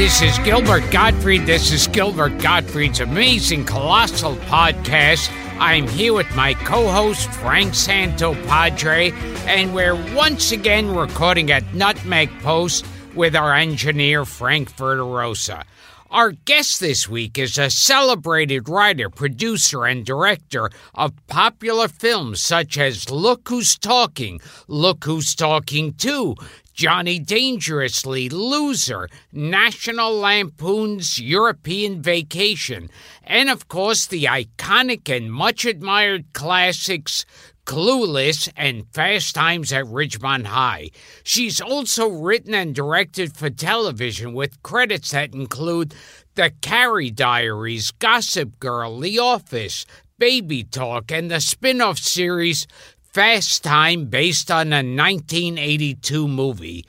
This is Gilbert Gottfried. This is Gilbert Gottfried's amazing colossal podcast. I'm here with my co-host Frank Santo Padre, and we're once again recording at Nutmeg Post with our engineer Frank Verderosa. Our guest this week is a celebrated writer, producer, and director of popular films such as Look Who's Talking, Look Who's Talking 2, Johnny Dangerously, Loser, National Lampoon's European Vacation, and of course the iconic and much admired classics Clueless and Fast Times at Ridgemont High. She's also written and directed for television with credits that include The Carrie Diaries, Gossip Girl, The Office, Baby Talk, and the spin off series Fast Time based on a 1982 movie.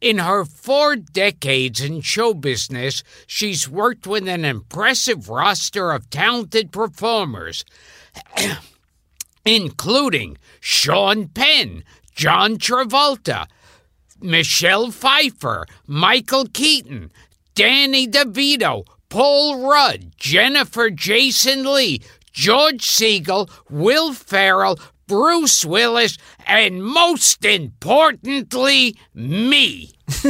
In her four decades in show business, she's worked with an impressive roster of talented performers, including Sean Penn, John Travolta, Michelle Pfeiffer, Michael Keaton, Danny DeVito, Paul Rudd, Jennifer Jason Leigh, George Segal, Will Ferrell, Bruce Willis, and most importantly, me.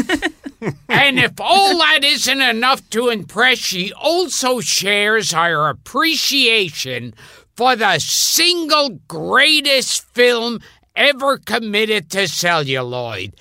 and if all that isn't enough to impress, she also shares our appreciation for the single greatest film ever committed to celluloid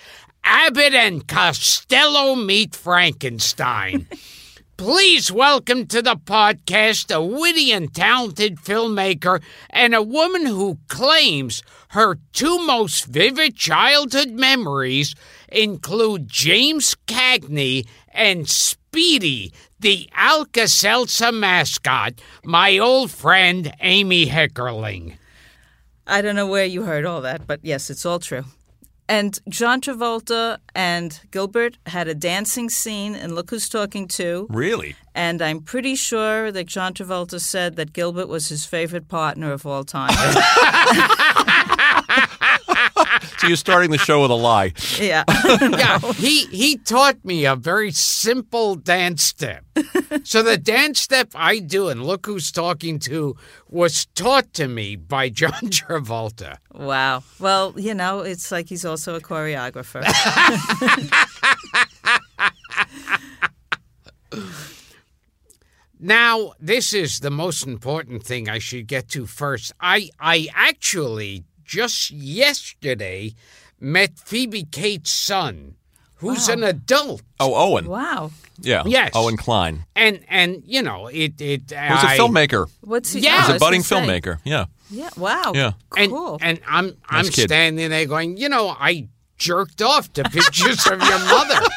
Abbott and Costello Meet Frankenstein. Please welcome to the podcast a witty and talented filmmaker and a woman who claims her two most vivid childhood memories include James Cagney and Speedy, the Alka Seltzer mascot, my old friend Amy Heckerling. I don't know where you heard all that, but yes, it's all true. And John Travolta and Gilbert had a dancing scene in Look Who's Talking Too. Really? And I'm pretty sure that John Travolta said that Gilbert was his favorite partner of all time. So you're starting the show with a lie. yeah. yeah, he he taught me a very simple dance step. so the dance step I do and look who's talking to was taught to me by John Travolta. Wow. Well, you know, it's like he's also a choreographer. Now, this is the most important thing I should get to first. I I actually just yesterday met Phoebe Cates' son, who's an adult. Oh, Owen. wow. Yeah. Yes. Owen Klein. And and you know, it it He was a I- filmmaker. What's he? Yeah. He's a budding gonna say. filmmaker. Yeah. Yeah. Wow. Yeah. and, Cool. and I'm I'm Nice kid. standing there going, you know, I jerked off to pictures of your mother.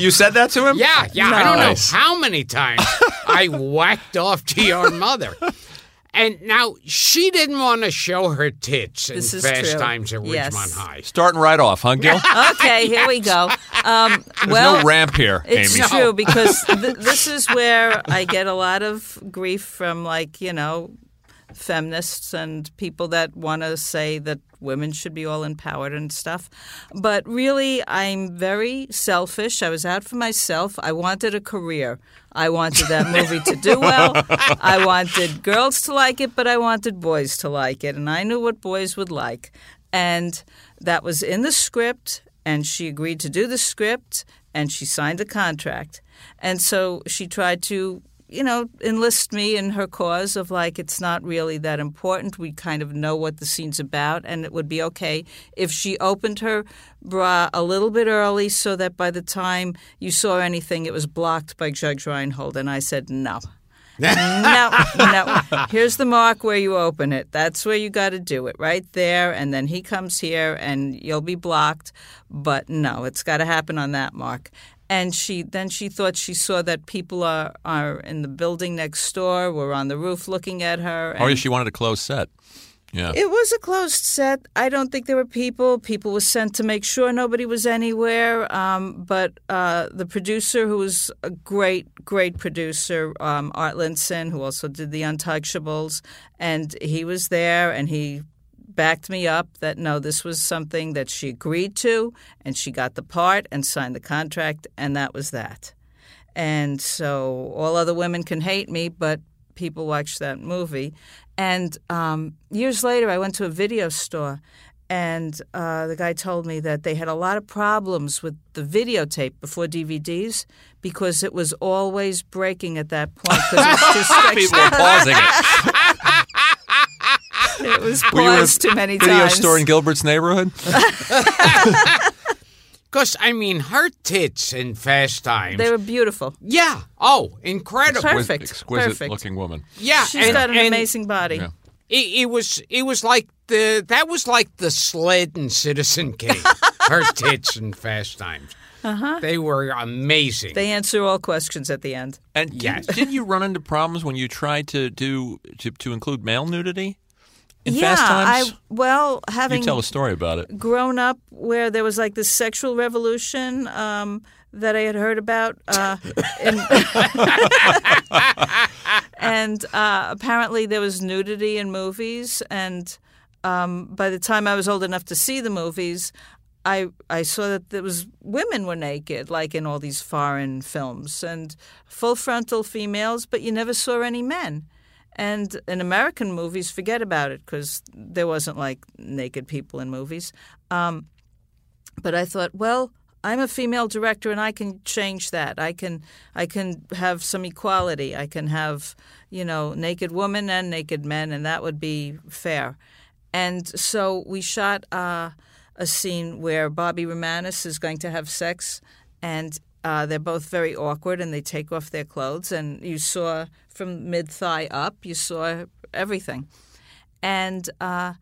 You said that to him? Yeah, yeah. I don't know Nice. how many times I whacked off to your mother. And now she didn't want to show her tits in This is Fast true. Times at Yes. Ridgemont High. Starting right off, huh, Gil? Okay, here we go. Um, There's well, no ramp here, It's Amy. true because th- this is where I get a lot of grief from, like you know, feminists and people that want to say that women should be all empowered and stuff. But really, I'm very selfish. I was out for myself. I wanted a career. I wanted that movie to do well. I wanted girls to like it, but I wanted boys to like it, and I knew what boys would like. And that was in the script, and she agreed to do the script, and she signed the contract. And so she tried to, you know, enlist me in her cause of like, it's not really that important. We kind of know what the scene's about, and it would be okay if she opened her bra a little bit early so that by the time you saw anything, it was blocked by Judge Reinhold. And I said, no. no, no. Here's the mark where you open it. That's where you got to do it, right there. And then he comes here, and you'll be blocked. But no, it's got to happen on that mark. And she then she thought she saw that people are are in the building next door, were on the roof looking at her. Oh, yeah, she wanted a closed set. Yeah. it was a closed set. I don't think there were people. People were sent to make sure nobody was anywhere. Um, but uh, the producer, who was a great, great producer, um, Art Linson, who also did The Untouchables, and he was there and he backed me up that no, this was something that she agreed to, and she got the part and signed the contract, and that was that. And so all other women can hate me, but people watch that movie. And um, years later, I went to a video store, and uh, the guy told me that they had a lot of problems with the videotape before DVDs because it was always breaking at that point because it was stretched People were pausing it. It was Were you in paused too many times. video store in Gilbert's neighborhood? Because, I mean, her tits in Fast Times. They were beautiful. yeah. Oh, incredible. Perfect. Exquisite Perfect. looking woman. Yeah. She's and- got an and amazing body. Yeah. It, it was it was like the that was like the sled in Citizen Kane. Her tits in Fast Times. Uh-huh. They were amazing. They answer all questions at the end. And did- Yes. didn't you run into problems when you tried to do to, to include male nudity in yeah, Fast Times? I well having you tell a story about it. grown up where there was like this sexual revolution um, that I had heard about, uh, in, and uh, apparently there was nudity in movies. And um, by the time I was old enough to see the movies, I I saw that there was women were naked, like in all these foreign films, and full frontal females, but you never saw any men. And in American movies, forget about it because there wasn't like naked people in movies. Um, but I thought, well, I'm a female director and I can change that. I can I can have some equality. I can have, you know, naked women and naked men and that would be fair. And so we shot uh, a scene where Bobby Romanus is going to have sex and uh, they're both very awkward and they take off their clothes and you saw from mid thigh up, you saw everything. And uh,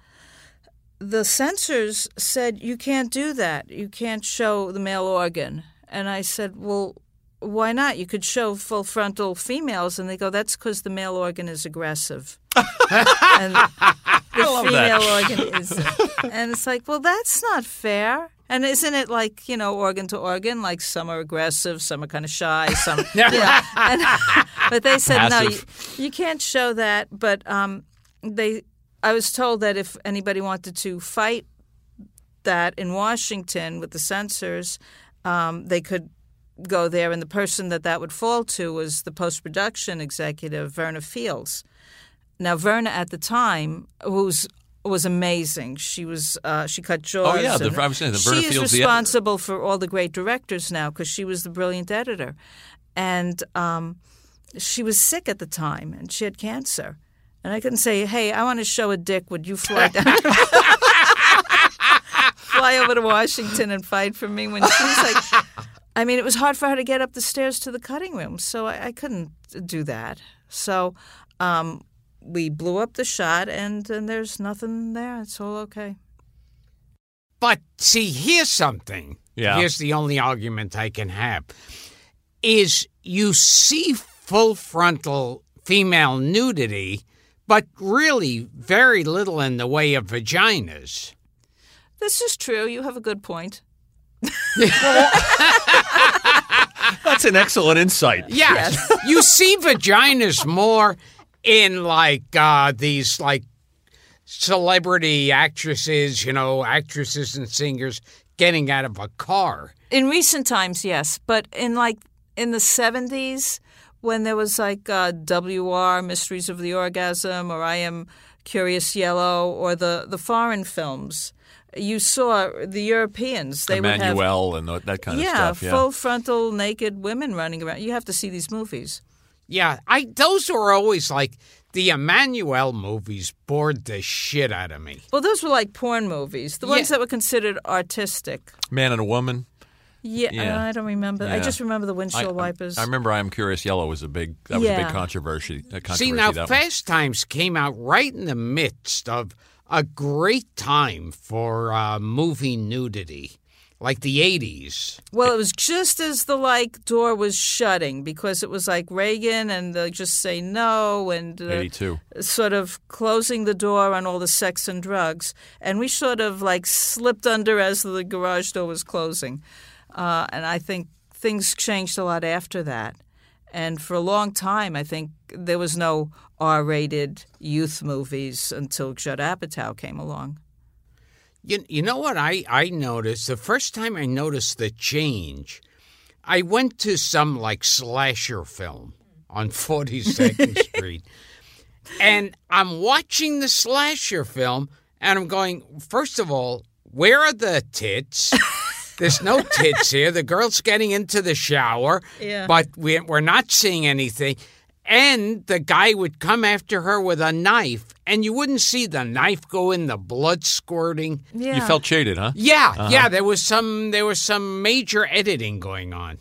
the censors said you can't do that. You can't show the male organ. And I said, well, why not? You could show full frontal females, and they go, that's because the male organ is aggressive. and the love female that. organ is, and it's like, well, that's not fair. And isn't it like you know organ to organ? Like some are aggressive, some are kind of shy, some. you know, and, but they said no, you, you can't show that. But um, they, I was told that if anybody wanted to fight that in Washington with the censors, um, they could go there, and the person that that would fall to was the post production executive, Verna Fields. Now, Verna at the time, who's was amazing. She was uh, she cut jaws. Oh, yeah, the- I was saying, the Verna she is responsible for all the great directors now because she was the brilliant editor, and um, she was sick at the time and she had cancer. And I couldn't say, "Hey, I want to show a dick. Would you fly down, fly over to Washington and fight for me?" When she was like, I mean, it was hard for her to get up the stairs to the cutting room, so I, I couldn't do that. So um, we blew up the shot, and, and there's nothing there. It's all okay. But see, here's something. Yeah. Here's the only argument I can have. Is you see full frontal female nudity, but really very little in the way of vaginas. This is true. You have a good point. That's an excellent insight. Yes. you see vaginas more in like uh, these like celebrity actresses, you know, actresses and singers getting out of a car. In recent times, yes, but in like in the seventies, when there was like uh, WR Mysteries of the Orgasm or I Am Curious Yellow or the the foreign films, you saw the Europeans. They would have Emmanuelle and that kind of yeah, stuff. Yeah. full frontal naked women running around. You have to see these movies. Yeah, I those were always like the Emmanuelle movies bored the shit out of me. Well, those were like porn movies, the ones Yeah. that were considered artistic. Man and a woman. Yeah, Yeah. I don't remember. I just remember the windshield I, wipers. I remember I'm Curious Yellow was a big that was a big controversy. A controversy See, now that one. Fast Times came out right in the midst of a great time for uh, movie nudity, like the 80s. Well, it was just as the like door was shutting because it was like Reagan and the just say no and uh, 82. sort of closing the door on all the sex and drugs, and we sort of like slipped under as the garage door was closing, uh, and I think things changed a lot after that. And for a long time, I think there was no R-rated youth movies until Judd Apatow came along. You, you know what I, I noticed? The first time I noticed the change, I went to some like slasher film on 42nd Street. And I'm watching the slasher film and I'm going, first of all, where are the tits? There's no tits here. The girl's getting into the shower, Yeah. but we, we're not seeing anything. And the guy would come after her with a knife, and you wouldn't see the knife go in, the blood squirting. Yeah. You felt shaded, huh? Yeah, yeah. There was some there was some major editing going on.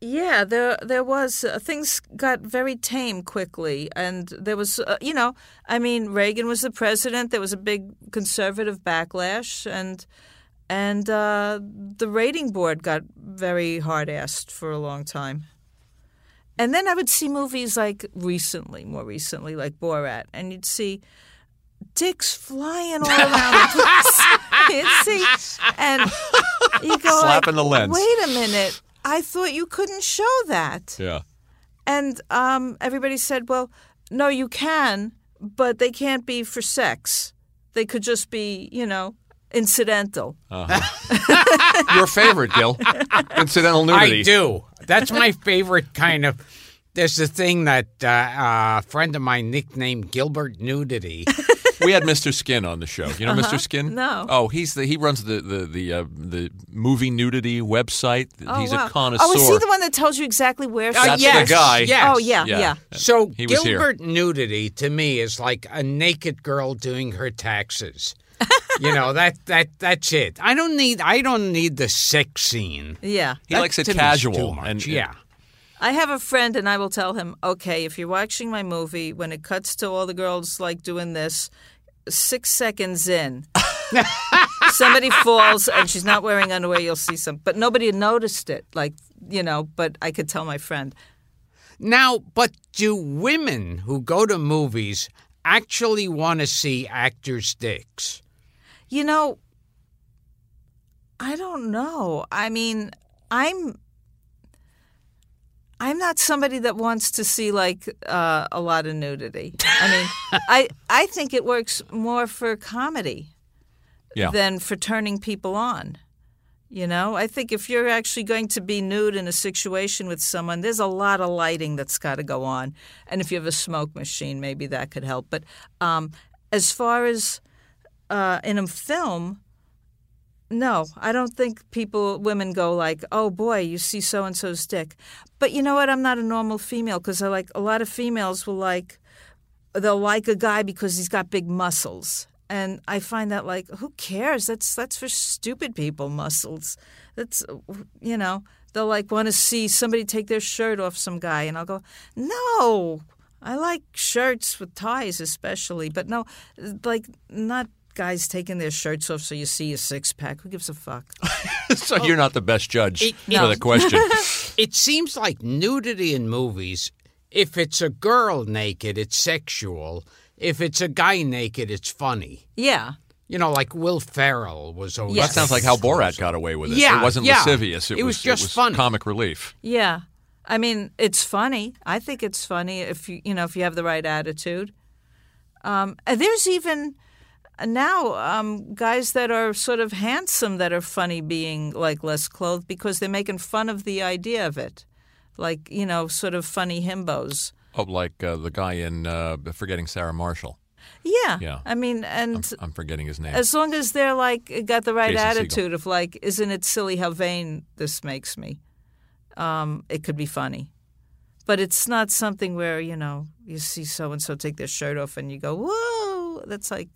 Yeah, there there was uh, things got very tame quickly, and there was uh, you know, I mean, Reagan was the president. There was a big conservative backlash, and and uh, the rating board got very hard assed for a long time. And then I would see movies like recently, more recently, like Borat, and you'd see dicks flying all around the place. you'd see, and you go Slapping like, the lens. Wait a minute. I thought you couldn't show that. Yeah. And um, everybody said, well, no, you can, but they can't be for sex. They could just be, you know, incidental. Your favorite, Gil. Incidental nudity. I do. That's my favorite kind of. There's a thing that uh, a friend of mine nicknamed Gilbert Nudity. We had Mr. Skin on the show. You know Mr. Skin? Uh-huh. No. Oh, he's the he runs the the the uh, the movie nudity website. Oh, he's wow. a connoisseur. Oh, is he the one that tells you exactly where? That's sex- the guy. Yes. Oh, yeah, Yeah. yeah. So He was here. Gilbert Nudity to me is like a naked girl doing her taxes. You know that that that's it. I don't need I don't need the sex scene. Yeah. he That likes it to me is casual too much, and yeah. I have a friend, and I will tell him, okay, if you're watching my movie, when it cuts to all the girls like doing this, six seconds in, somebody falls and she's not wearing underwear, you'll see some. But nobody noticed it, like you know. But I could tell my friend. Now, but do women who go to movies actually want to see actors' dicks? You know, I don't know. I mean, I'm I'm not somebody that wants to see like uh, a lot of nudity. I mean, I I think it works more for comedy Yeah. than for turning people on. You know, I think if you're actually going to be nude in a situation with someone, there's a lot of lighting that's got to go on, and if you have a smoke machine, maybe that could help. But um, as far as uh, in a film, no, I don't think people, women go like, "Oh boy, you see so and so's dick." But you know what? I'm not a normal female because I like a lot of females will like they'll like a guy because he's got big muscles, and I find that like, who cares? That's that's for stupid people. Muscles. That's you know they'll like want to see somebody take their shirt off some guy, and I'll go, no. I like shirts with ties, especially, but no, like not guys taking their shirts off so you see a six pack. Who gives a fuck? so you're not the best judge It- for the question. It seems like nudity in movies, if it's a girl naked, it's sexual. If it's a guy naked, it's funny. Yeah. You know, like Will Ferrell was always. Yes. That sounds like how Borat got away with it. Yeah, it wasn't yeah. lascivious. It, It was just it was funny. comic relief. Yeah. I mean, it's funny. I think it's funny if you you know if you have the right attitude. Um, and there's even now um, guys that are sort of handsome that are funny being like less clothed because they're making fun of the idea of it, like you know, sort of funny himbos. Oh, like uh, the guy in uh, forgetting Sarah Marshall. Yeah. Yeah. I mean, and I'm forgetting his name. as long as they're like got the right attitude of like, isn't it silly how vain this makes me? Um, it could be funny, but it's not something where you know you see so and so take their shirt off and you go, whoa. That's like,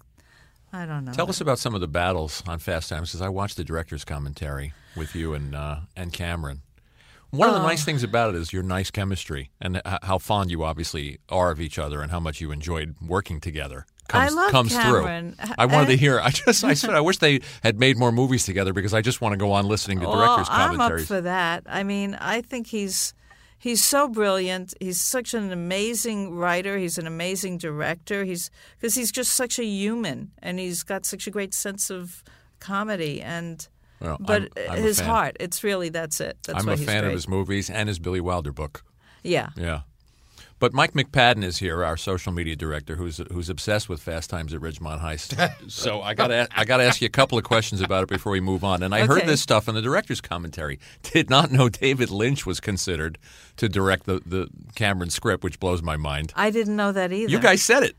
I don't know. Tell us about some of the battles on Fast Times because I watched the director's commentary with you and uh, and Cameron. One of the Oh. nice things about it is your nice chemistry and h- how fond you obviously are of each other and how much you enjoyed working together. Comes, I love comes Cameron. through. I wanted to hear. I just, I said, I wish they had made more movies together because I just want to go on listening to Well, director's I'm up for that. I mean, I think he's he's so brilliant. He's such an amazing writer. He's an amazing director. He's because he's just such a human, and he's got such a great sense of comedy and. Well, but I'm- I'm his heart, it's really that's it. That's I'm a fan of his movies and his Billy Wilder book. Yeah. Yeah. But Mike McPadden is here, our social media director, who's who's obsessed with Fast Times at Ridgemont High. so I got to I got to ask you a couple of questions about it before we move on. And I heard this stuff in the director's commentary. Did not know David Lynch was considered to direct the the Cameron script, which blows my mind. I didn't know that either. You guys said it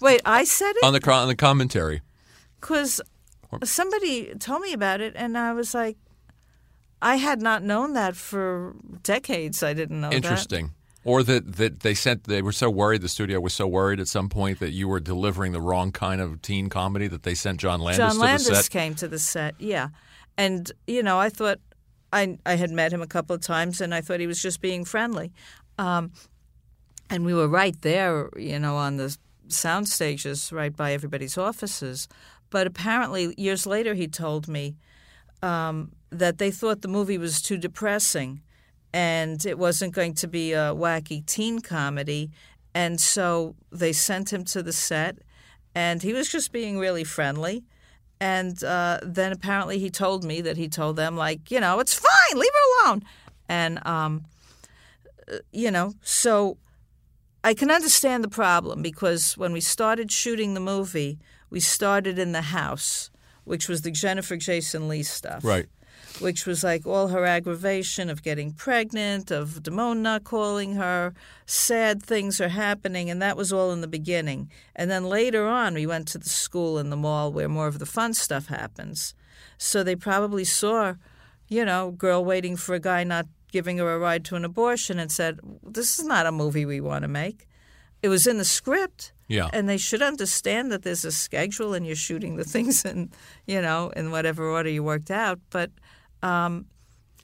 Wait, I said it on the on the commentary. because somebody told me about it, and I was like, I had not known that for decades. I didn't know that. Or that, that they sent they were so worried the studio was so worried at some point that you were delivering the wrong kind of teen comedy that they sent John Landis John to Landis the set. John Landis came to the set, yeah, and you know, I thought I I had met him a couple of times, and I thought he was just being friendly, um, and we were right there, you know, on the sound stages, right by everybody's offices. But apparently, years later, he told me um, that they thought the movie was too depressing, and it wasn't going to be a wacky teen comedy, and so they sent him to the set, and he was just being really friendly. And uh, then apparently he told me that he told them like, you know, it's fine, leave her alone. And um, uh, you know, so I can understand the problem because when we started shooting the movie, we started in the house, which was the Jennifer Jason Leigh stuff, Right. Which was like all her aggravation of getting pregnant, of Damone not calling her, sad things are happening, and that was all in the beginning. And then later on, we went to the school in the mall where more of the fun stuff happens. So they probably saw, you know, girl waiting for a guy not giving her a ride to an abortion and said, "This is not a movie we want to make." It was in the script. Yeah. And they should understand that there's a schedule and you're shooting the things in, you know, in whatever order you worked out. But um,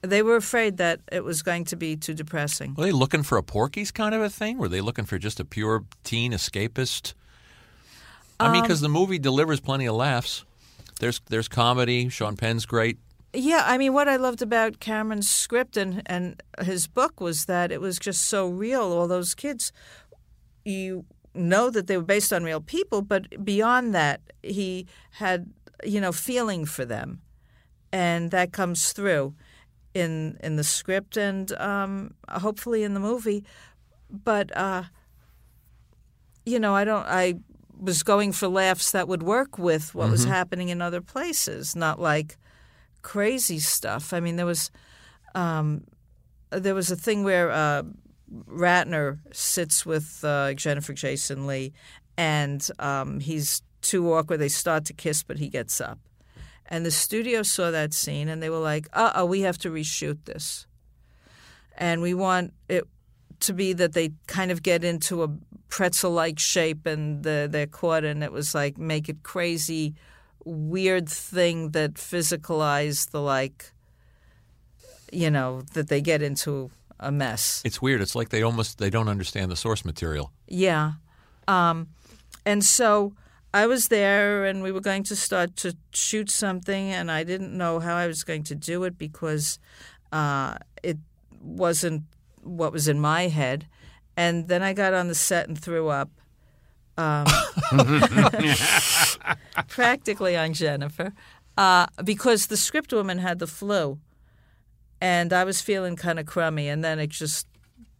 they were afraid that it was going to be too depressing. Were they looking for a Porky's kind of a thing? Were they looking for just a pure teen escapist? I mean, Um, because the movie delivers plenty of laughs. There's there's comedy. Sean Penn's great. Yeah, I mean, what I loved about Cameron's script and, and his book was that it was just so real. All those kids, you know that they were based on real people, but beyond that, he had, you know, feeling for them. And that comes through in in the script and um, hopefully in the movie. But, uh, you know, I don't, I was going for laughs that would work with what was happening in other places, not like crazy stuff. I mean, there was um, there was a thing where uh, Ratner sits with uh, Jennifer Jason Leigh, and um, he's too awkward. They start to kiss, but he gets up, and the studio saw that scene, and they were like, "Uh oh, we have to reshoot this, and we want it to be that they kind of get into a pretzel-like shape, and the, they're caught, and it was like make it crazy." weird thing that physicalized the like you know that they get into a mess It's weird. It's like they almost they don't understand the source material. yeah um and so I was there, and we were going to start to shoot something, and I didn't know how I was going to do it because uh, it wasn't what was in my head. And then I got on the set and threw up. Um, practically on Jennifer uh, because the script woman had the flu, and I was feeling kind of crummy. And then it just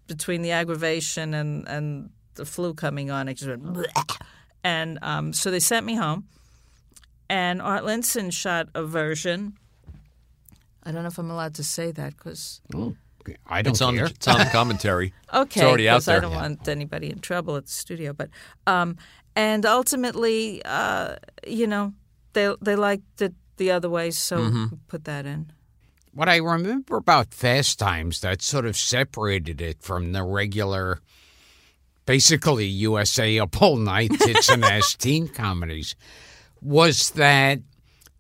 between the aggravation and and the flu coming on, it just went. Bleh. And um, so they sent me home, and Art Linson shot a version. I don't know if I'm allowed to say that because. I don't It's on, care. it's on the commentary. Okay, It's already out 'cause there. I don't want anybody in trouble at the studio, but um, and ultimately, uh, you know, they they liked it the other way, so Mm-hmm. put that in. What I remember about Fast Times that sort of separated it from the regular, basically USA Up All Night tits and ass teen comedies was that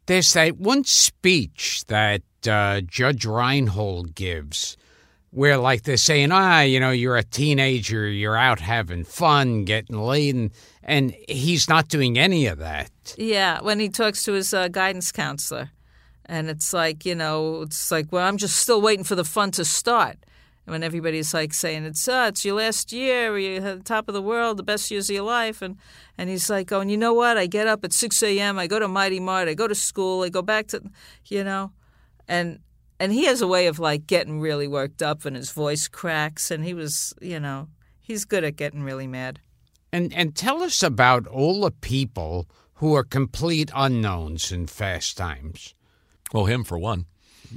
there's that one speech that uh, Judge Reinhold gives where, like, they're saying, ah, you know, you're a teenager, you're out having fun, getting laid, and, and he's not doing any of that. Yeah, when he talks to his uh, guidance counselor, and it's like you know, it's like, well, I'm just still waiting for the fun to start. And when everybody's like saying it's uh, it's your last year, you're at the top of the world, the best years of your life, and and he's like, oh, and you know what? I get up at six a.m. I go to Mighty Mart, I go to school, I go back to, you know, and and he has a way of like getting really worked up, and his voice cracks, and he was, you know, he's good at getting really mad. And and tell us about all the people who are complete unknowns in Fast Times. Well, him for one.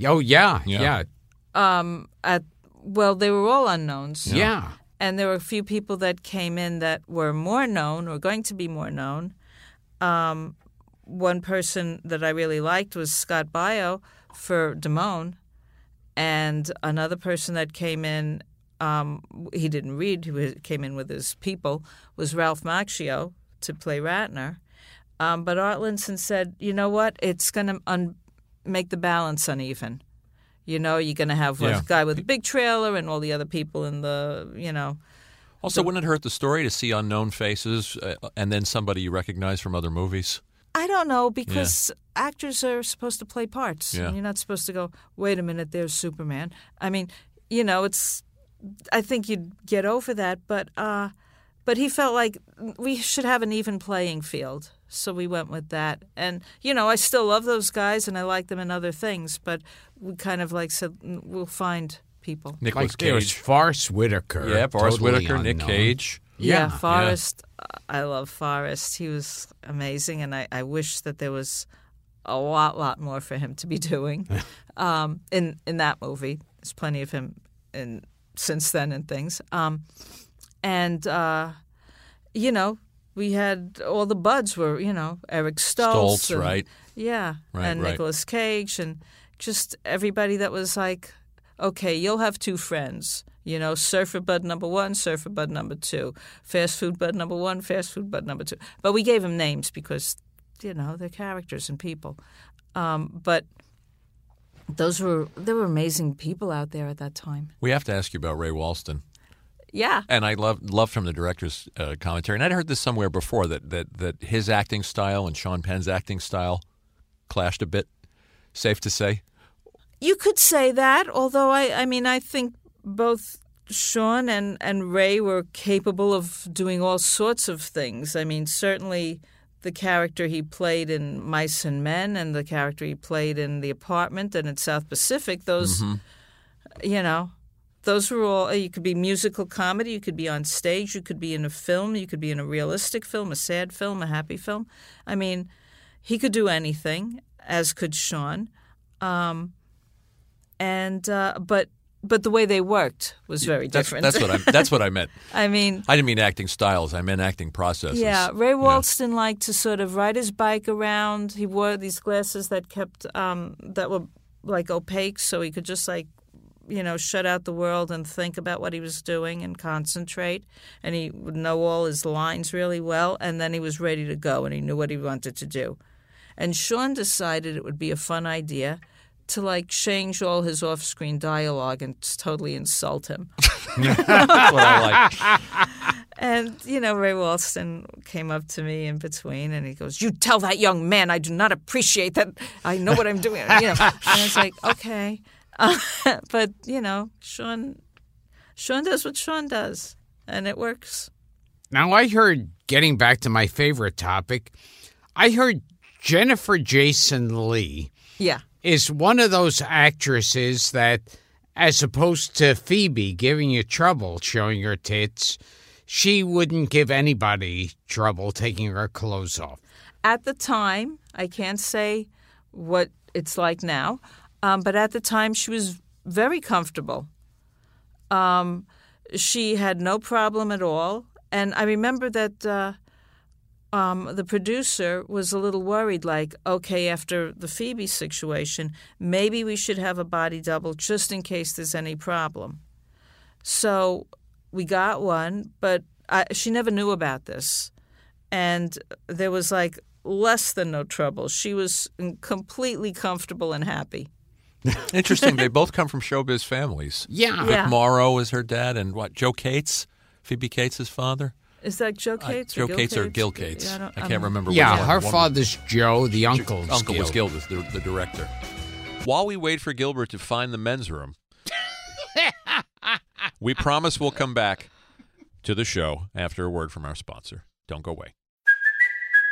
Oh yeah, Yeah. yeah, Um, at well, they were all unknowns. yeah. and there were a few people that came in that were more known or going to be more known. Um, one person that I really liked was Scott Baio for Damone, and another person that came in. Um, he didn't read. He came in with his people. Was Ralph Macchio to play Ratner, um, but Art Linson said, "You know what? It's going to un- make the balance uneven. You know, you're going to have Yeah. a guy with a big trailer and all the other people in the, you know, Also, wouldn't it hurt the story to see unknown faces uh, and then somebody you recognize from other movies? I don't know because actors are supposed to play parts. Yeah. And you're not supposed to go, wait a minute, there's Superman. I mean, you know, it's. I think you'd get over that, but uh, but he felt like we should have an even playing field, so we went with that. And you know, I still love those guys, and I like them in other things, but we kind of like said "Mm, we'll find people. Nicolas Like there's Cage. Forest Whitaker. Yeah, Forest totally Whitaker, Nick. Cage. Yeah, Yeah, Forest. uh, I love Forest. He was amazing, and I, I wish that there was a lot, lot more for him to be doing um, in in that movie. There's plenty of him in since then and things. Um, and uh, you know, we had all the buds were you know Eric Stoltz, Stoltz, and- right. Yeah, Right, and right. Nicolas Cage, and just everybody that was like, okay, you'll have two friends. You know, surfer bud number one, surfer bud number two, fast food bud number one, fast food bud number two. But we gave them names because, you know, they're characters and people. Um, but those were there were amazing people out there at that time. We have to ask you about Ray Walston. Yeah, And I love love from the director's uh, commentary. And I'd heard this somewhere before that, that that his acting style and Sean Penn's acting style clashed a bit. Safe to say. You could say that, although I, I mean, I think both Sean and, and Ray were capable of doing all sorts of things. I mean, certainly the character he played in Mice and Men and the character he played in The Apartment and in South Pacific, those, you know, those were all, you could be musical comedy, you could be on stage, you could be in a film, you could be in a realistic film, a sad film, a happy film. I mean, he could do anything, as could Sean. Um, and uh, but but the way they worked was very That's, different. that's what I that's what I meant. I mean, I didn't mean acting styles. I meant acting processes. yeah, Ray Walston liked to sort of ride his bike around. He wore these glasses that kept um, that were like opaque, so he could just like you know shut out the world and think about what he was doing and concentrate. And he would know all his lines really well, and then he was ready to go, and he knew what he wanted to do. And Sean decided it would be a fun idea to like change all his off-screen dialogue and totally insult him. That's what I like. And, you know, Ray Walston came up to me in between and he goes, You tell that young man I do not appreciate that. I know what I'm doing. You know, and I was like, Okay. Uh, but, you know, Sean, Sean does what Sean does, and it works. Now, I heard, getting back to my favorite topic, I heard Jennifer Jason Leigh Yeah. is one of those actresses that, as opposed to Phoebe giving you trouble showing her tits, she wouldn't give anybody trouble taking her clothes off. At the time, I can't say what it's like now, um, but at the time she was very comfortable. Um, she had no problem at all. And I remember that uh, um, the producer was a little worried, like, okay, after the Phoebe situation, maybe we should have a body double just in case there's any problem. So we got one, but I, she never knew about this. And there was like less than no trouble. She was completely comfortable and happy. Interesting. they both come from showbiz families. Yeah. Yeah. Vic Morrow is her dad, and what? Joe Cates, Phoebe Cates' father. Is that Joe Uh, Cates? Joe or Gil Cates or Gil Cates? Yeah, I, don't- can't I'm- remember. Yeah, her One- father's Joe, the uncle's Uncle was Gil. The, the director. While we wait for Gilbert to find the men's room, we promise we'll come back to the show after a word from our sponsor. Don't go away.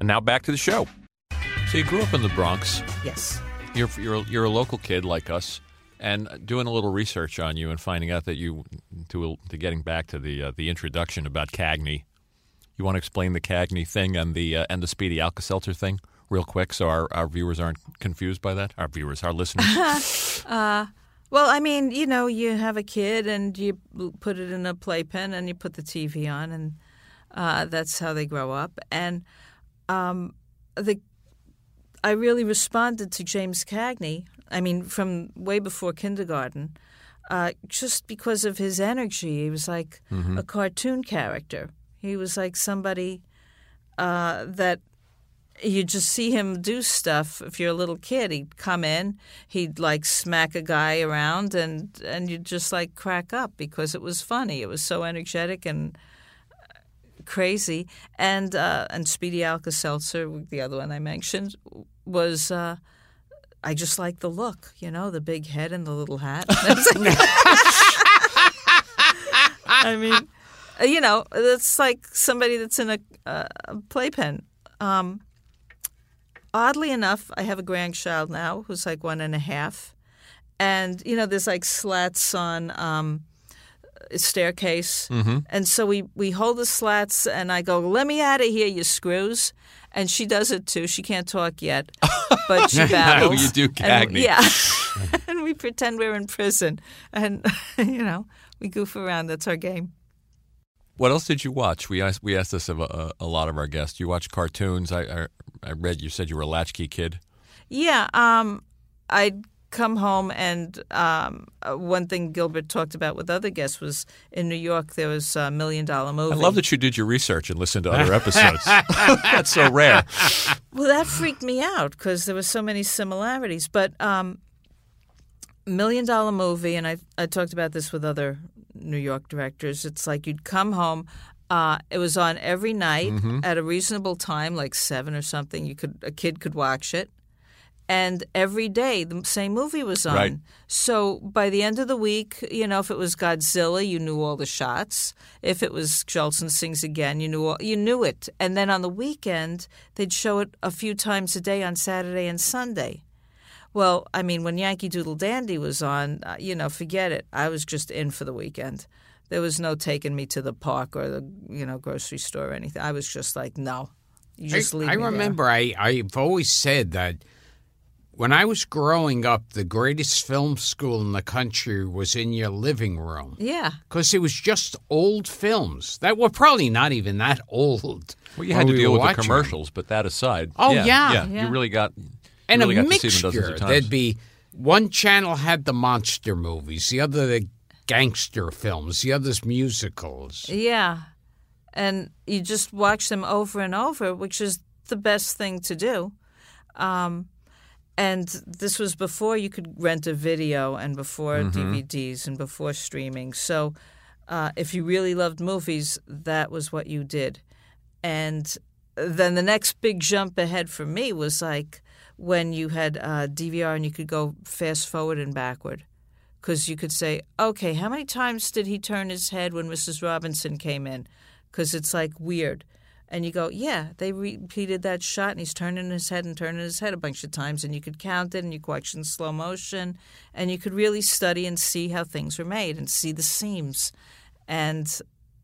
And now back to the show. So you grew up in the Bronx. Yes. You're you're you're a local kid like us, and doing a little research on you and finding out that you to to getting back to the uh, the introduction about Cagney. You want to explain the Cagney thing and the uh, and the Speedy Alka Seltzer thing real quick, so our, our viewers aren't confused by that. Our viewers, our listeners. Well, I mean, you know, you have a kid and you put it in a playpen and you put the TV on, and uh, that's how they grow up. And um, the I really responded to James Cagney. I mean, from way before kindergarten, uh, just because of his energy. He was like a cartoon character. He was like somebody uh, that you just see him do stuff. If you're a little kid, he'd come in, he'd like smack a guy around, and and you'd just like crack up because it was funny. It was so energetic and crazy. And uh, and Speedy Alka Seltzer, the other one I mentioned, was. Uh, I just like the look, you know, the big head and the little hat. I mean, you know, it's like somebody that's in a, uh, playpen. Um, oddly enough, I have a grandchild now who's like one and a half, and you know, there's like slats on um, staircase, and so we we hold the slats, and I go, "Let me out of here, you screws." And she does it too. She can't talk yet, but she babbles. you do, And- Cagney. yeah, and we pretend we're in prison, and you know, we goof around. That's our game. what else did you watch? We asked we asked this of a, a lot of our guests. You watch cartoons. I, I I read you said you were a latchkey kid. Yeah, um, I'd come home, and um, uh, one thing Gilbert talked about with other guests was in New York there was a Million Dollar Movie. I love that you did your research and listened to other episodes. That's so rare. Well, that freaked me out because there were so many similarities. But um, Million Dollar Movie, and I I talked about this with other New York directors. It's like you'd come home. Uh, it was on every night Mm-hmm. at a reasonable time, like seven or something. You could a kid could watch it, and every day the same movie was on. Right. So by the end of the week, you know, if it was Godzilla, you knew all the shots. If it was Jolson Sings Again, you knew all, you knew it. And then on the weekend, they'd show it a few times a day on Saturday and Sunday. Well, I mean, when Yankee Doodle Dandy was on, uh, you know, forget it. I was just in for the weekend. There was no taking me to the park or the you know grocery store or anything. I was just like, no, you just I, leave I me there. remember I, I've always said that when I was growing up, the greatest film school in the country was in your living room Yeah. because it was just old films that were probably not even that old. Well, you had to we deal with the watching them. commercials, but that aside, Oh, yeah, yeah. Yeah. you really got you and really a got to see them dozens mixture. of times. There'd be one channel had the monster movies, the other the gangster films, the others musicals. Yeah. And you just watch them over and over, which is the best thing to do. Um, and this was before you could rent a video and before DVDs and before streaming. So uh, if you really loved movies, that was what you did. And then the next big jump ahead for me was like when you had uh, DVR and you could go fast forward and backward. Because you could say, okay, how many times did he turn his head when Mrs. Robinson came in? Because it's like weird. And you go, yeah, they repeated that shot, and he's turning his head and turning his head a bunch of times, and you could count it, and you could watch in slow motion, and you could really study and see how things were made and see the seams, and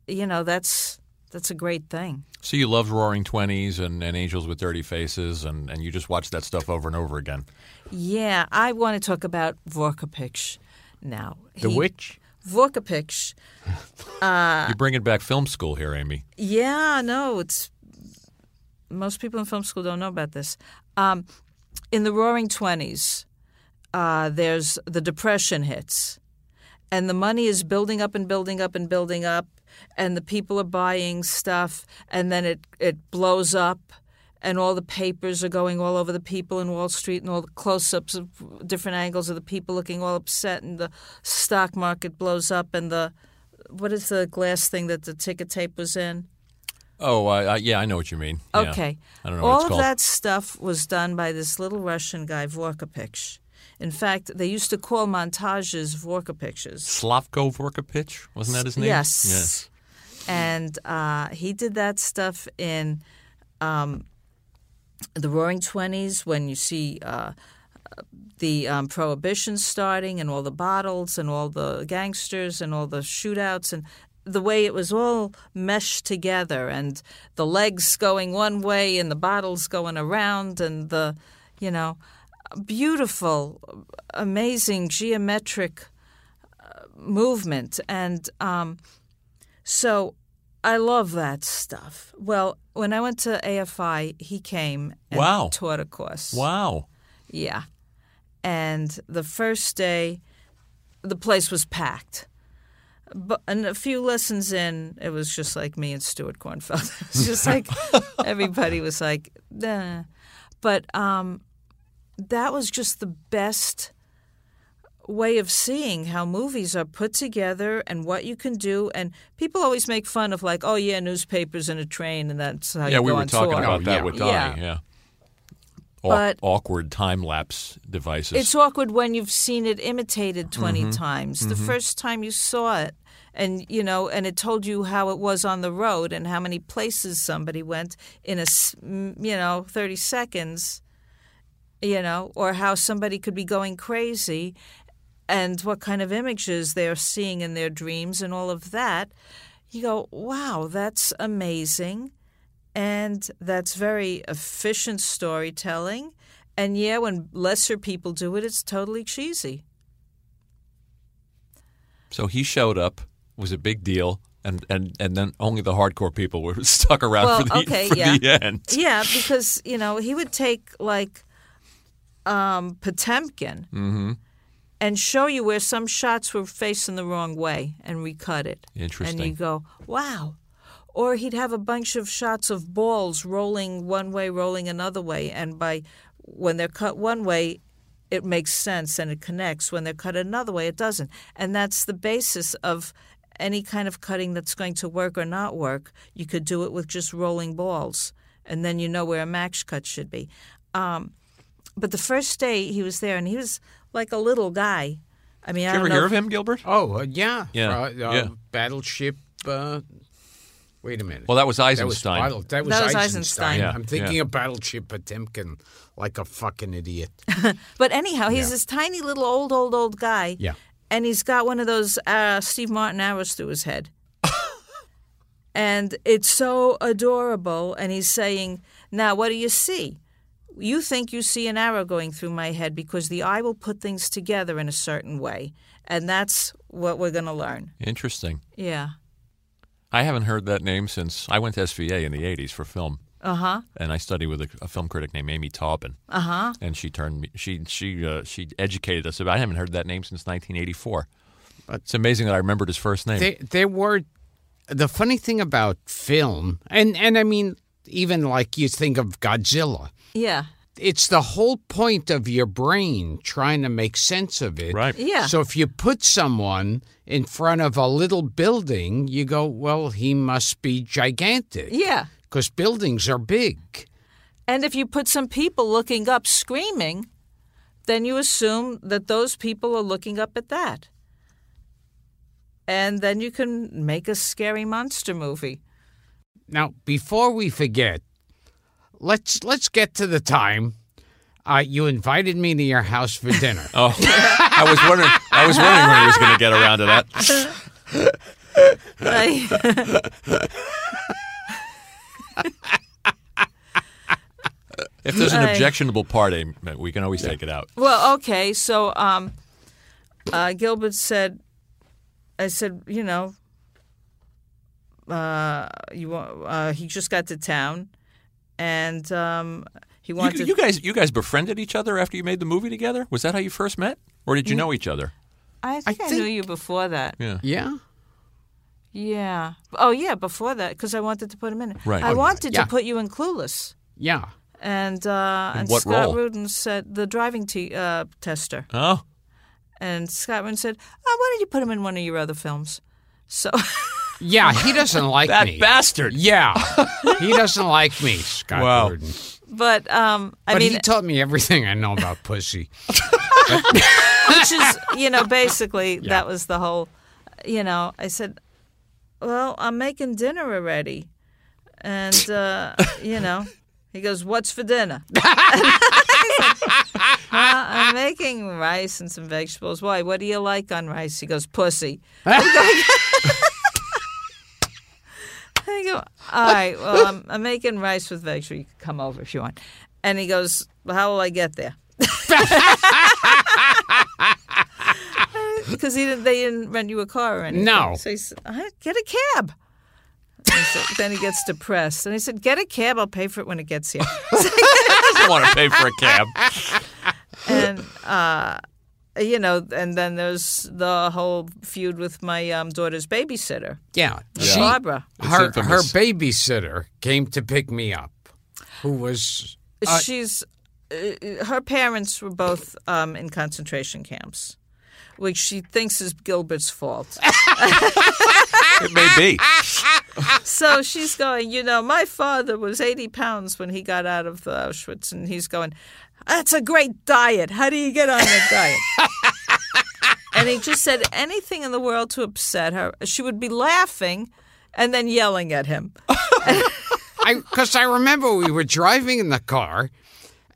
you know that's that's a great thing. So you loved Roaring Twenties and, and Angels with Dirty Faces, and, and you just watched that stuff over and over again. Yeah, I want to talk about Vorkapich now. The He- Witch? Vorkapich. Uh, You're bringing back film school here, Amy. Yeah, no, it's most people in film school don't know about this. Um, in the Roaring Twenties, uh, there's the Depression hits, and the money is building up and building up and building up, and the people are buying stuff, and then it it blows up. And all the papers are going all over the people in Wall Street, and all the close-ups of different angles of the people looking all upset, and the stock market blows up, and the what is the glass thing that the ticket tape was in? Oh, uh, yeah, I know what you mean. Yeah. Okay. I don't know All what it's of that stuff was done by this little Russian guy, Vorkapich. In fact, they used to call montages Vorkapiches. Slavko Vorkapich, wasn't that his name? Yes. Yes. And uh, he did that stuff in um, the Roaring Twenties when you see uh, the um, prohibition starting and all the bottles and all the gangsters and all the shootouts and the way it was all meshed together and the legs going one way and the bottles going around and the you know beautiful amazing geometric uh, movement. And um, so I love that stuff. Well, when I went to AFI, he came and Wow. taught a course. Wow. Yeah. And the first day, the place was packed. But and a few lessons in, it was just like me and Stuart Cornfeld. It was just like everybody was like, nah. But um, that was just the best way of seeing how movies are put together and what you can do. And people always make fun of like, oh yeah, newspapers in a train, and that's how yeah, you we go on tour. Yeah, we were on talking tour. about Oh, that yeah. with Donnie. Yeah. Yeah. Aw- But- awkward time lapse devices. It's awkward when you've seen it imitated 20 Mm-hmm. times. The first time you saw it, and you know, and it told you how it was on the road and how many places somebody went in a, you know, 30 seconds, you know, or how somebody could be going crazy and what kind of images they're seeing in their dreams and all of that. You go, wow, that's amazing. And that's very efficient storytelling. And yeah, when lesser people do it, it's totally cheesy. so he showed up, was a big deal, and, and, and then only the hardcore people were stuck around Well, for the okay, for yeah. the end. Yeah, because, you know, he would take like um, Potemkin Mm-hmm. And show you where some shots were facing the wrong way and recut it. Interesting. And you go, wow. Or he'd have a bunch of shots of balls rolling one way, rolling another way. And by when they're cut one way, it makes sense and it connects. When they're cut another way, it doesn't. And that's the basis of any kind of cutting that's going to work or not work. You could do it with just rolling balls, and then you know where a max cut should be. Um, but the first day he was there, and he was like a little guy. I mean, I Did you don't ever know hear if- of him, Gilbert? Oh, uh, yeah. Yeah, Uh, uh, yeah. Battleship. Uh, wait a minute. Well, that was that was, Eisenstein. That was That was Eisenstein. Eisenstein. Yeah, I'm thinking yeah. of Battleship Potemkin like a fucking idiot. But anyhow, he's Yeah. this tiny little old, old, old guy. Yeah. And he's got one of those uh, Steve Martin arrows through his head. and it's so adorable. And he's saying, Now, what do you see? You think you see an arrow going through my head because the eye will put things together in a certain way. And that's what we're going to learn. Interesting. Yeah. I haven't heard that name since I went to SVA in the 80s for film. Uh huh. and I studied with a, a film critic named Amy Taubin. Uh huh. And she turned me. She she uh, she educated us about. I haven't heard that name since 1984. But it's amazing that I remembered his first name. They there were the funny thing about film, and and I mean, even like you think of Godzilla. Yeah. It's the whole point of your brain trying to make sense of it. right. Yeah. So if you put someone in front of a little building, you go, well, he must be gigantic. Yeah. Because buildings are big. And if you put some people looking up screaming, then you assume that those people are looking up at that. And then you can make a scary monster movie. Now, before we forget, let's let's get to the time uh, you invited me to your house for dinner. Oh, I was wondering. I was wondering when he was going to get around to that. If there's an objectionable part, Amy, we can always take it out. well, okay. So um, uh, Gilbert said, I said, you know, uh, you uh, he just got to town and um, he wanted you guys, you guys befriended each other after you made the movie together. Was that how you first met, or did you know each other? I think I, think- knew you before that. Yeah. yeah? Yeah. Oh, yeah, before that, because I wanted to put him in. Right. I Oh, wanted Yeah. to put you in Clueless. Yeah. And uh, and what Scott role? Rudin said the driving te- uh, tester, Oh, and Scott Rudin said, oh, "Why don't you put him in one of your other films?" So Yeah, he doesn't like that me. bastard! Yeah. he doesn't like me, Scott Wow. Gordon. But um, I But mean, he taught me everything I know about pussy. which is you know basically that was the whole. You know, I said, "Well, I'm making dinner already," and uh, you know, he goes, "What's for dinner?" "Uh, I'm making rice and some vegetables. Why? What do you like on rice? He goes, "Pussy." I go, all right, well, I'm, I'm making rice with vegetables. You can come over if you want. And he goes, well, how will I get there? Because he didn't, they didn't rent you a car or anything. No. So he said, "I- get a cab. Said- then he gets depressed. And he said, get a cab. I'll pay for it when it gets here. I want to pay for a cab. and, uh, you know, and then there's the whole feud with my um, daughter's babysitter, Yeah. Barbara. her, her babysitter came to pick me up, who was She's uh, her parents were both um, in concentration camps, which she thinks is Gilbert's fault. It may be. so she's going, you know, my father was 80 pounds when he got out of the Auschwitz, and he's going, that's a great diet. How do you get on that diet? and he just said anything in the world to upset her. She would be laughing and then yelling at him. I because I remember we were driving in the car,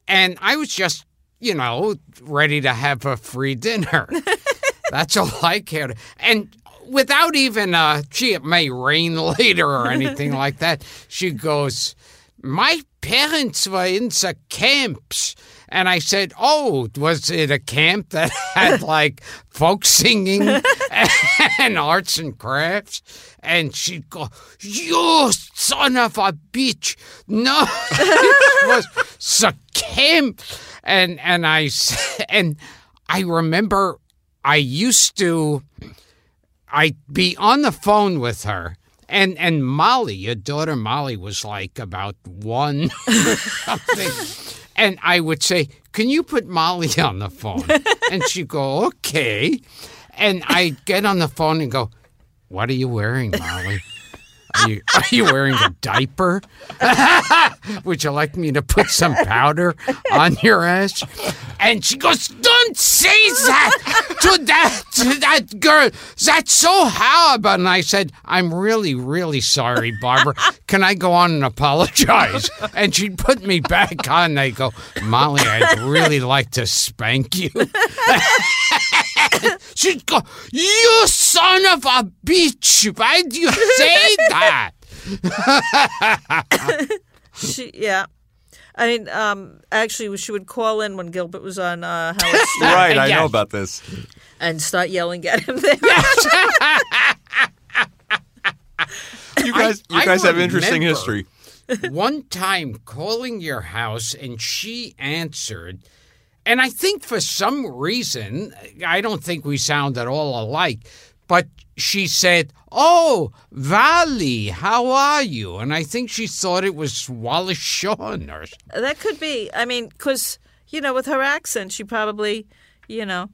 and I was just you know ready to have a free dinner. That's all I cared, and without even uh, gee, it may rain later or anything like that. She goes, "My parents were in the camps." And I said, "Oh, was it a camp that had like folk singing and arts and crafts?" And she'd go, "You son of a bitch! No, it was the camp." And and I and I remember I used to I'd be on the phone with her. And and Molly, your daughter Molly, was like about one something. And I would say, Can you put Molly on the phone? And she'd go, Okay. And I'd get on the phone and go, What are you wearing, Molly? Are you, are you wearing a diaper? Would you like me to put some powder on your ass? And she goes, Don't say that to that to that girl. That's so horrible. And I said, I'm really, really sorry, Barbara. Can I go on and apologize? And she'd put me back on. They go, Molly, I'd really like to spank you. She'd go, You son of a bitch. Why do you say that? She, yeah. I mean, um, actually, she would call in when Gilbert was on uh, Howard Stern Right, I Yes. know about this. and start yelling at him. There. You guys, you I guys have interesting remember. history. one time calling your house and she answered. And I think for some reason, I don't think we sound at all alike, but she said, Oh, Valley, how are you? And I think she thought it was Wallace Shawn or that could be. I mean, because you know, with her accent, she probably, you know,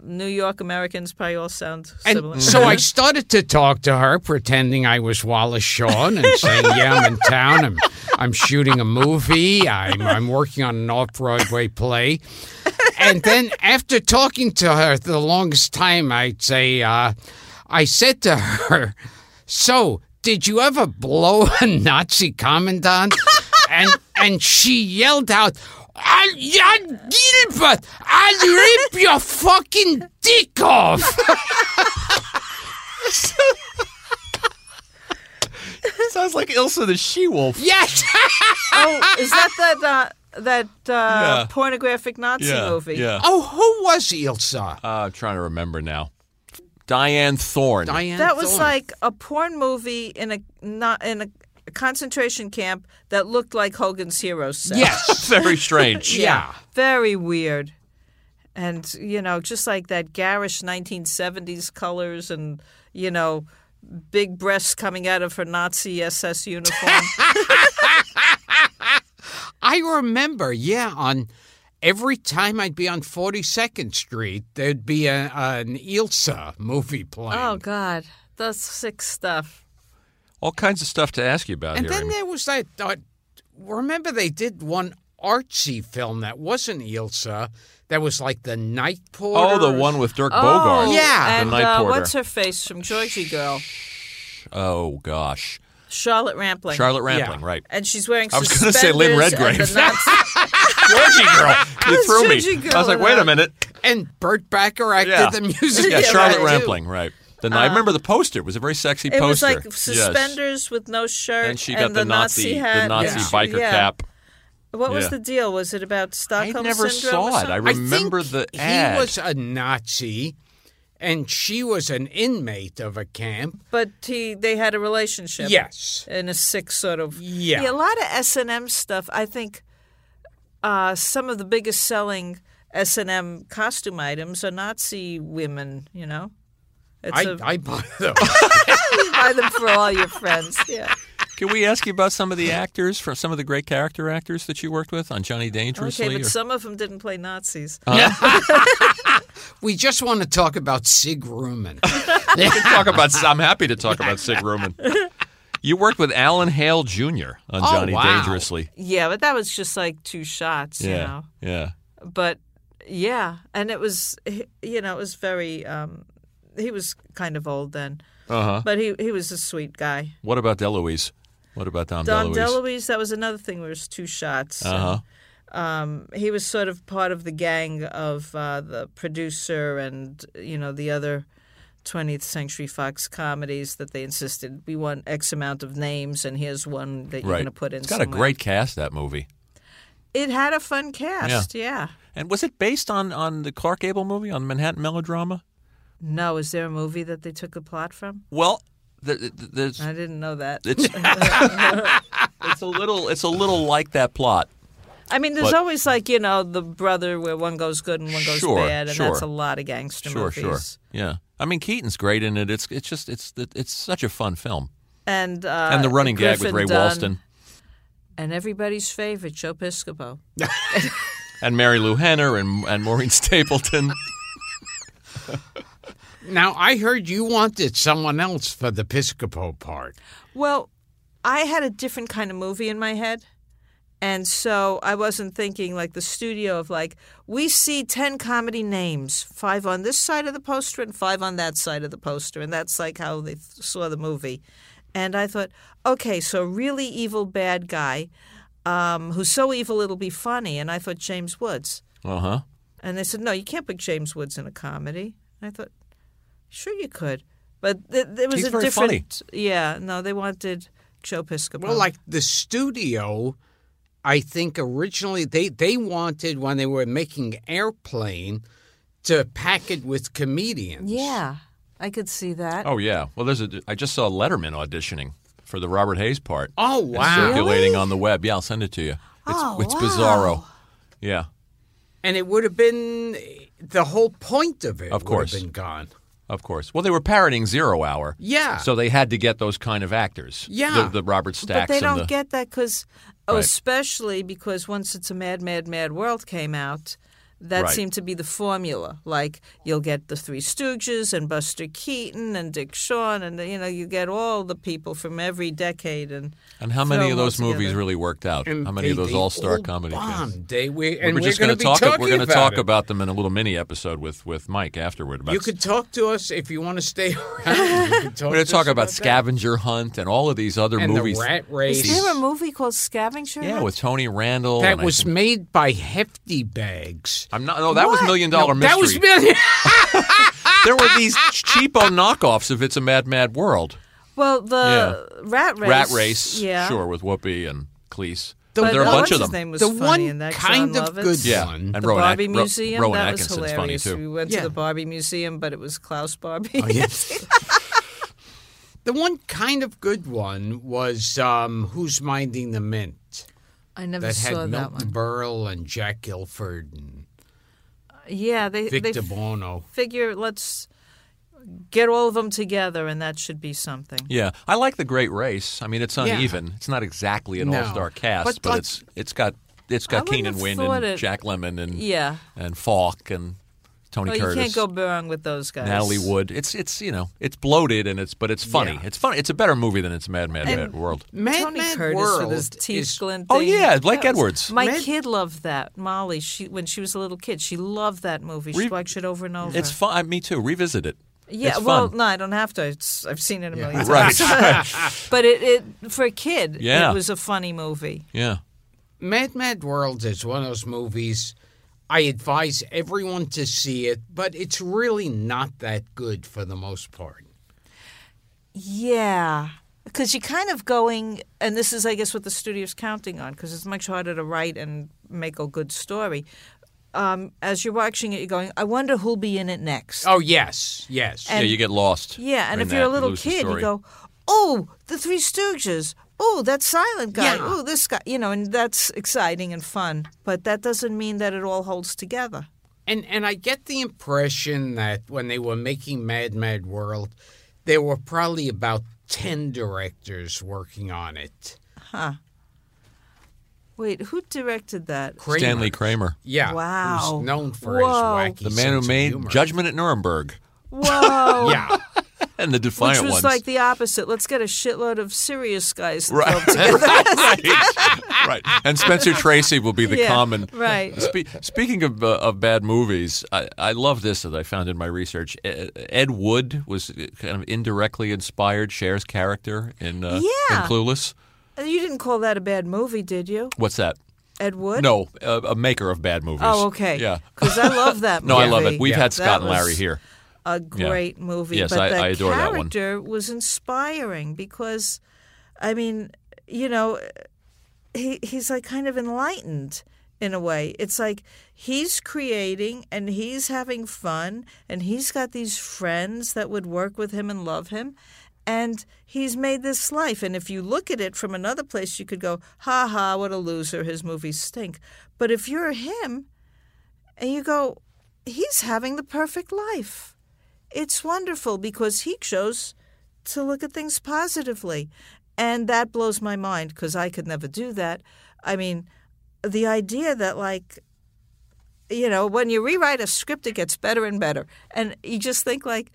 New York Americans probably all sound similar. And so I started to talk to her, pretending I was Wallace Shawn and saying, "Yeah, I'm in town. I'm, I'm shooting a movie. I'm, I'm working on an off-Broadway play." And then after talking to her the longest time, I'd say, uh, I said to her, "So, did you ever blow a Nazi commandant?" and and she yelled out. I'll, yeah, Gilbert, I'll rip your fucking dick off. Sounds like Ilsa the she-wolf. Yes. oh, is that that uh, that uh, Yeah. pornographic Nazi Yeah, movie? yeah. oh, who was Ilsa? Uh, I'm trying to remember now. Dyanne Thorne. Dyanne. That was Thorne. like a porn movie in a not in a concentration camp that looked like Hogan's Heroes set. Yes. Very strange. Yeah. very weird. And you know, just like that garish 1970s colors, and you know, big breasts coming out of her Nazi SS uniform. I remember, yeah, on every time I'd be on 42nd Street, there'd be a, an Ilsa movie playing. oh God, that's sick stuff. All kinds of stuff to ask you about and here. then Amy. there was that. Uh, remember, they did one artsy film that wasn't Ilsa. That was like the Night Porter. oh, the one with Dirk Oh, Bogart. Yeah. and the night uh, porter. what's her face from Georgy Girl, Oh gosh, Charlotte Rampling. Charlotte Yeah. Rampling, right? and she's wearing I was gonna say Lynn Redgrave. Georgy girl, you threw me. Georgy girl I was like, and wait a minute. And Burt Backer acted Yeah. the music. Yeah, Yeah, Charlotte too. Rampling, right? Then I remember the poster. It was a very sexy It poster. It was like Yes. suspenders with no shirt And she got the, the Nazi, hat. the Nazi and she- biker yeah. cap. What was the deal? Was it about Stockholm syndrome? I never syndrome? saw it. I remember I think the ad. He was a Nazi, and she was an inmate of a camp. but he they had a relationship. Yes. in a sick sort of Yeah. a lot of S and M stuff. I think uh, some of the biggest selling S and M costume items are Nazi women. You know, it's I, a, I bought them. you buy them for all your friends. Yeah. Can we ask you about some of the actors, from some of the great character actors that you worked with on Johnny Dangerously? Okay, but or- some of them didn't play Nazis. we just want to talk about Sig Ruman. Talk about. I'm happy to talk about Sig Ruman. You worked with Alan Hale Jr. on Oh, Johnny wow. Dangerously. Yeah, but that was just like two shots. You Yeah, know. yeah. but yeah, and it was you know it was very. Um, he was kind of old then, Uh huh. but he he was a sweet guy. What about DeLuise? What about Dom, Don DeLuise? DeLuise, that was another thing. Where it was two shots. Uh huh. Um, he was sort of part of the gang of uh, the producer and you know the other 20th Century Fox comedies that they insisted we want X amount of names and here's one that you're Right. going to put in. It's got a great cast. That movie. It had a fun cast. yeah. And was it based on on the Clark Gable movie on Manhattan Melodrama? No, is there a movie that they took a plot from? Well, the, the, there's I didn't know that. it's it's a little it's a little like that plot. I mean, there's But- always like you know the brother where one goes good and one goes Sure, bad, and that's a lot of gangster Sure, movies. sure. Yeah. I mean, Keaton's great in it. It's it's just it's it's such a fun film. And uh, and the running gag with Ray Dunn, Walston and everybody's favorite Joe Piscopo. and Marilu Henner and and Maureen Stapleton. now, I heard you wanted someone else for the Piscopo part. Well, I had a different kind of movie in my head. And so I wasn't thinking like the studio of like, we see 10 comedy names, five on this side of the poster and five on that side of the poster. And that's like how they saw the movie. And I thought, okay, so really evil bad guy um, who's so evil it'll be funny. And I thought James Woods. Uh huh. And they said, no, you can't put James Woods in a comedy. And I thought, sure you could. But th- there was He's a very different. Yeah, no, they wanted Joe Piscopo. Well, like the studio I think originally they, they wanted, when they were making Airplane, to pack it with comedians. Yeah, I could see that. Oh yeah. Well, there's a. I just saw Letterman auditioning for the Robert Hays part. Oh, It's wow. circulating on the web. Yeah, I'll send it to you. It's, Oh, it's wow. bizarro. Yeah, And it would have been the whole point of it Of would course. have been gone. Of course. Well, they were parroting Zero Hour. Yeah. So they had to get those kind of actors. Yeah. The, the Robert Stacks But they don't the, get that because, oh, Right. especially because once it's a Mad, Mad, Mad World came out, that Right. seemed to be the formula. Like you'll get the Three Stooges and Buster Keaton and Dick Shawn, and you know you get all the people from every decade. And And how many of them all those movies together. really worked out? And how many they- of those all-star all comedy films? bombed. They, we, We and were we're just going gonna talk. We're going to about talk it. about them in a little mini episode with with Mike afterward. About You could talk to us if you want to stay around. Talk We're going to to talk us about that. Scavenger Hunt and all of these other and movies. the Rat Race. is there a movie called Scavenger? yeah, Hunt? with Tony Randall. that was think- made by Hefty Bags. I'm not. No, that was What? Million Dollar No, Mystery. That was million. there were these cheapo knockoffs of It's a Mad Mad World. well, the Rat Race. Rat Race, yeah, sure, with Whoopi and Cleese. The- there are a bunch of his them. name was The funny one in that kind John of Lovitz. good Yeah, one. and the Rowan, Barbie At- Ro- Museum. Rowan that was Atkinson's funny hilarious. too. We went Yeah. to the Barbie Museum, but it was Klaus Barbie. Oh, yes. the one kind of good one was um, Who's Minding the Mint? I never That saw had that Milton one. Berle and Jack Gilford and Yeah, they they Victor f- Bono. figure let's get all of them together, and that should be something. Yeah, I like the Great Race. I mean, it's Yeah. uneven. It's not exactly an No. all-star cast, But but, like- it's it's got it's got wouldn't Keenan Wynn and it- Jack Lemmon and Yeah. and Falk and Tony Well, Curtis. you can't go wrong with those guys. Natalie Wood. It's it's you know it's bloated and it's but it's funny. Yeah. It's funny. It's a better movie than it's Mad Mad Mad World. Mad Tony Mad Curtis World with his teeth is- glinting. Oh yeah, Blake That Edwards. My Mad- kid loved that. Molly, she when she was a little kid, she loved that movie. She Re- watched it over and over. It's fun. Me too. Revisit it. Yeah, It's well, fun. no, I don't have to. It's, I've seen it a million Right. times. but it, it for a kid, Yeah. it was a funny movie. yeah. Mad Mad World is one of those movies I advise everyone to see it, but it's really not that good for the most part. Yeah, because you're kind of going, and this is, I guess, what the studio's counting on, because it's much harder to write and make a good story. Um, as you're watching it, you're going, I wonder who'll be in it next. Oh yes, yes. yeah, you get lost. Yeah, and in if you're a little lose kid, you go, "Oh, the Three Stooges. Oh, that silent guy. Yeah. Oh, this guy." You know, and that's exciting and fun. But that doesn't mean that it all holds together. And and I get the impression that when they were making Mad Mad World, there were probably about ten directors working on it. Huh. Wait, who directed that? Kramer. Stanley Kramer, Yeah. Wow. Who's known for Whoa. his wacky the man who sense of made humor. Judgment at Nuremberg Whoa. Yeah. And the Which Defiant was ones. like the opposite. Let's get a shitload of serious guys Right. together. right, right. And Spencer Tracy will be the Yeah, common. right. Spe- speaking of uh, of bad movies, I, I love this that I found in my research. E- Ed Wood was kind of indirectly inspired Cher's character in, uh, Yeah. in Clueless. you didn't call that a bad movie, did you? What's that? Ed Wood? No, a, a maker of bad movies. Oh, okay. Yeah. Because I love that movie. No, I love it. We've Yeah. had Scott and Larry here. A great movie. Yes, but I- the I adore that one. character was inspiring because, I mean, you know, he he's like kind of enlightened in a way. It's like he's creating and he's having fun and he's got these friends that would work with him and love him. And he's made this life. And if you look at it from another place, you could go, ha ha, what a loser. His movies stink. But if you're him and you go, he's having the perfect life it's wonderful because he chose to look at things positively. And that blows my mind because I could never do that. I mean, the idea that, like, you know, when you rewrite a script, it gets better and better. And you just think, like,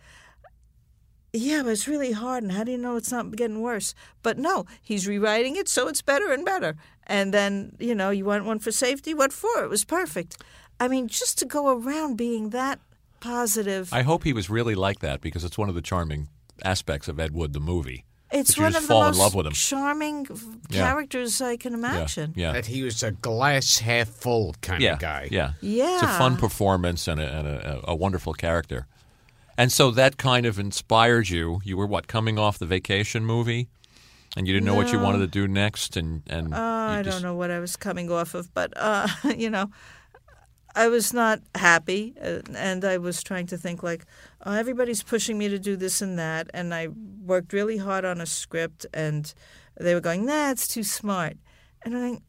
yeah, but it's really hard. And how do you know it's not getting worse? But no, he's rewriting it so it's better and better. And then, you know, you want one for safety? What for? It was perfect. I mean, just to go around being that positive. I hope he was really like that because it's one of the charming aspects of Ed Wood, the movie. It's one of the most in love with him. charming Yeah. characters I can imagine. yeah. That he was a glass half full kind yeah, of guy. Yeah, Yeah. It's a fun performance and, a, and a, a wonderful character. And so that kind of inspired you. You were what coming off the vacation movie, And you didn't know what you wanted to do next, and and Uh, you I just- don't know what I was coming off of, but uh, you know, I was not happy, uh, and I was trying to think like, oh, everybody's pushing me to do this and that, and I worked really hard on a script, and they were going, nah, it's too smart, and I'm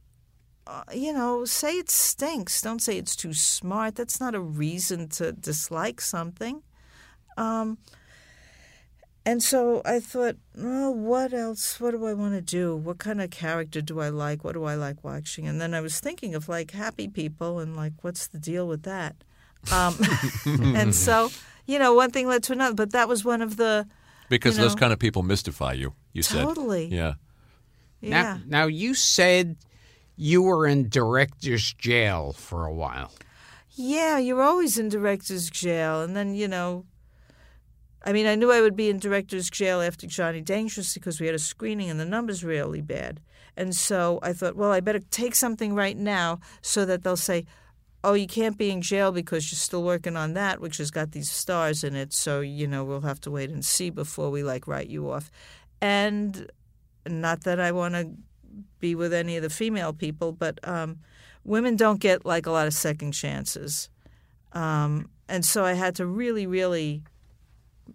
uh, you know, say it stinks. Don't say it's too smart. That's not a reason to dislike something. Um, and so I thought, oh, what else? What do I want to do? What kind of character do I like? What do I like watching? And then I was thinking of like happy people and like, what's the deal with that? Um, and so, you know, one thing led to another. But that was one of the, because you those kind of people mystify you. You said Totally. yeah. yeah. Now, now you said you were in director's jail for a while. Yeah, you're always in director's jail. And then, you know, I mean, I knew I would be in director's jail after Johnny Dangerous because we had a screening and the numbers were really bad. And so I thought, well, I better take something right now so that they'll say, oh, you can't be in jail because you're still working on that, which has got these stars in it. So, you know, we'll have to wait and see before we like write you off. And not that I want to be with any of the female people, but um, women don't get like a lot of second chances. Um, and so I had to really, really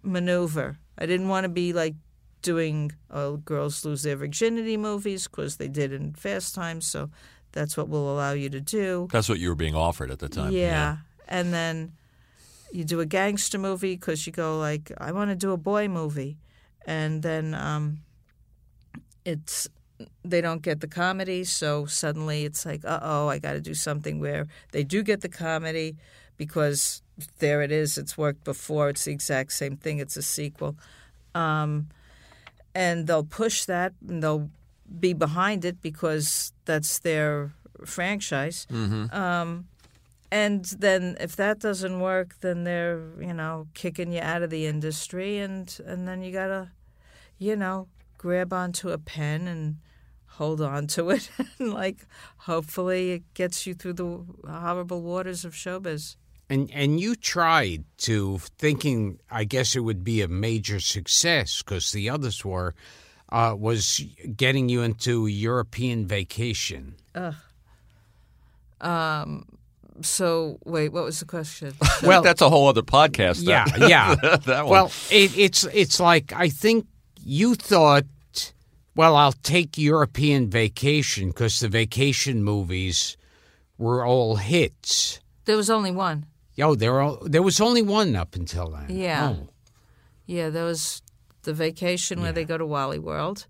maneuver. I didn't want to be like doing oh, girls lose their virginity movies because they did in Fast Times. So that's what we'll allow you to do. That's what you were being offered at the time. Yeah. And then you do a gangster movie because you go like, I want to do a boy movie, and then um, it's they don't get the comedy, so suddenly it's like, uh oh, I got to do something where they do get the comedy because there it is. It's worked before. It's the exact same thing. It's a sequel, um, and they'll push that and they'll be behind it because that's their franchise. Um, and then if that doesn't work, then they're you know kicking you out of the industry, and and then you gotta, you know, grab onto a pen and hold on to it, and like hopefully it gets you through the horrible waters of showbiz. And and you tried to thinking I guess it would be a major success because the others were uh, was getting you into European vacation. Ugh. Um. So wait, what was the question? Well, that's a whole other podcast. Yeah, that- yeah. that one. Well, it, it's it's like I think you thought. Well, I'll take European vacation because the vacation movies were all hits. there was only one. Oh, there all, there was only one up until then. Yeah. Oh. Yeah, there was the vacation where they go to Wally World.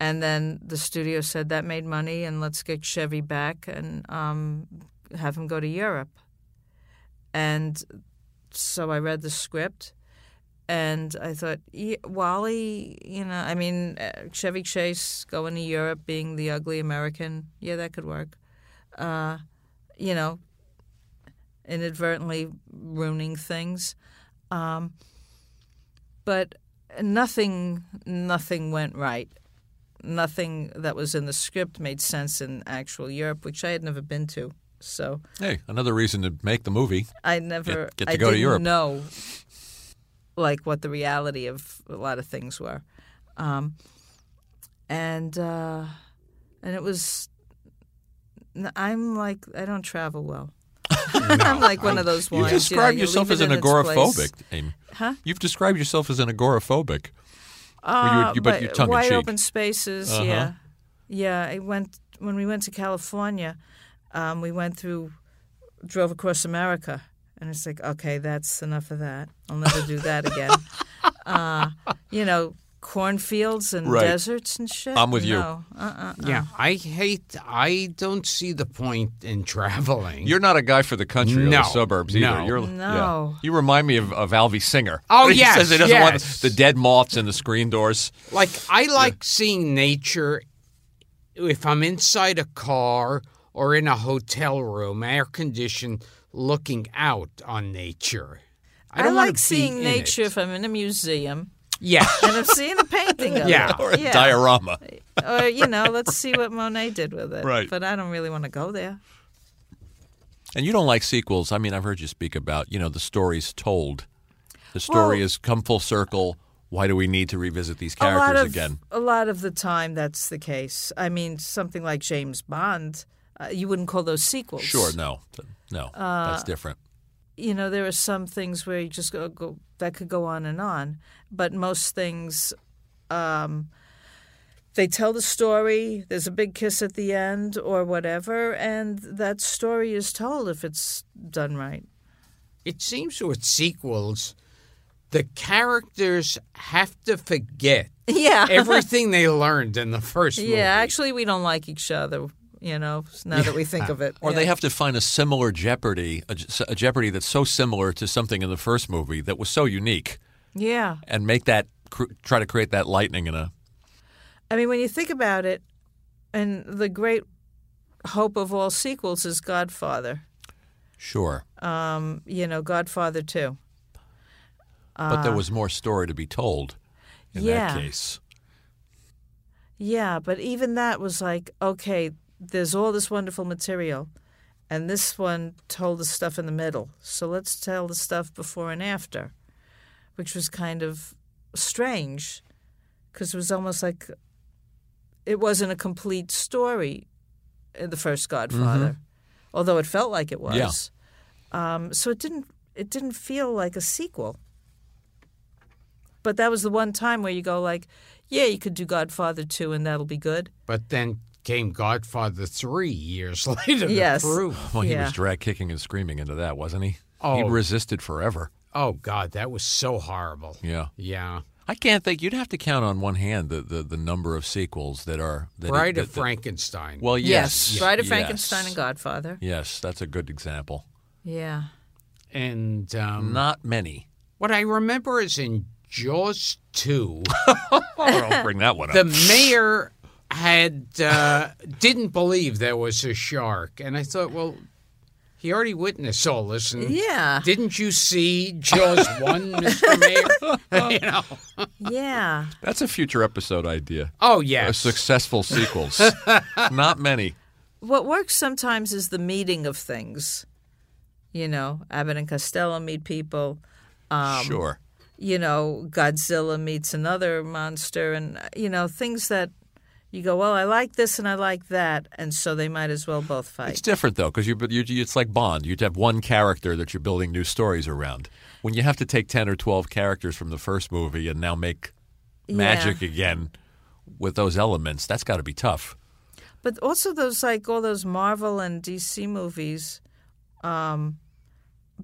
And then the studio said that made money and let's get Chevy back and um, have him go to Europe. And so I read the script and I thought, yeah, Wally, you know, I mean, uh, Chevy Chase going to Europe being the ugly American, yeah, that could work. Uh, you know, inadvertently ruining things. Um, but nothing nothing went right. Nothing that was in the script made sense in actual Europe, which I had never been to. So hey, another reason to make the movie. I never Get- get to I go to didn't Europe. know like what the reality of a lot of things were. Um, and uh, and it was I'm like I don't travel well. I'm like one of those You ones. describe you know, yourself leave as an in its place. agoraphobic. Amy. Huh? You've described yourself as an agoraphobic. Uh, you- you- but in wide cheek. open spaces. Uh-huh. Yeah, yeah. I went when we went to California. Um, we went through, drove across America, and it's like, okay, that's enough of that. I'll never do that again. uh, you know, cornfields and Right. deserts and shit. I'm with you. No, uh-uh. Yeah, I hate. I don't see the point in traveling. You're not a guy for the country or No, the suburbs either. no. You're, No. yeah. You remind me of, of Alvy Singer. Oh, he yes, says he doesn't want the dead moths in the screen doors. like I like seeing nature. If I'm inside a car or in a hotel room, air conditioned, looking out on nature. I, I, don't wanna like seeing nature It. if I'm in a museum Yeah. and I'm seeing a painting of Yeah. it. Or a yeah. diorama. or you know, let's see what Monet did with it. Right. But I don't really want to go there. And you don't like sequels. I mean, I've heard you speak about, you know, the stories told. The story Well- has come full circle. Why do we need to revisit these a characters of again? a lot of the time that's the case. I mean, something like James Bond, uh, you wouldn't call those sequels. Sure, no, no, Uh, that's different. You know, there are some things where you just go, go that could go on and on, but most things, um, they tell the story. There's a big kiss at the end or whatever, and that story is told if it's done right. It seems with sequels, the characters have to forget Yeah, everything they learned in the first movie. yeah. Actually, we don't like each other. You know, now that we think of it, Or Yeah. they have to find a similar Jeopardy, a, a Jeopardy that's so similar to something in the first movie that was so unique, yeah. and make that cr- try to create that lightning in a. I mean, when you think about it, and the great hope of all sequels is Godfather. Sure, Um, you know, Godfather Two. but there was more story to be told in Uh, yeah. that case. Yeah, but even that was like, okay, there's all this wonderful material, and this one told the stuff in the middle. So let's tell the stuff before and after, which was kind of strange because it was almost like it wasn't a complete story in the first Godfather, although it felt like it was. Um, so it didn't. It didn't feel like a sequel. But that was the one time where you go like, yeah, you could do Godfather 2 and that'll be good. But then came Godfather 3 years later Yes. to prove. Well, he Yeah. was drag kicking and screaming into that, wasn't he? Oh. He resisted forever. Oh, God, that was so horrible. Yeah. Yeah. I can't think. You'd have to count on one hand the, the, the number of sequels that are. That Bride that- of that- Frankenstein. Well, yes. Bride of yes. Frankenstein and Godfather. Yes, that's a good example. Yeah. and um, Not many. what I remember is in Jaws 2, I'll bring that one up. the mayor had uh, didn't believe there was a shark. And I thought, well, he already witnessed all this. And Yeah. Didn't you see Jaws 1, Mr. Mayor? you know. Yeah. That's a future episode idea. Oh, yeah. yes. successful sequels. Not many. What works sometimes is the meeting of things. You know, Abbott and Costello meet people. Um, sure. You know, Godzilla meets another monster, and you know things that you go, well, I like this and I like that, and so they might as well both fight. It's different though, because you, you, it's like Bond. You'd have one character that you're building new stories around. When you have to take ten or twelve characters from the first movie and now make magic again with those elements, that's got to be tough. But also those like all those Marvel and DC movies, um,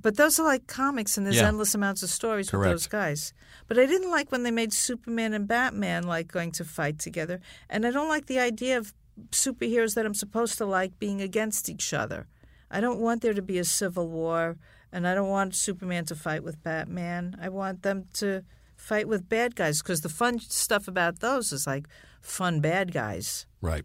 but those are like comics, and there's Yeah. endless amounts of stories Correct. with those guys. But I didn't like when they made Superman and Batman like going to fight together, and I don't like the idea of superheroes that I'm supposed to like being against each other. I don't want there to be a civil war, and I don't want Superman to fight with Batman. I want them to fight with bad guys because the fun stuff about those is like fun bad guys. Right.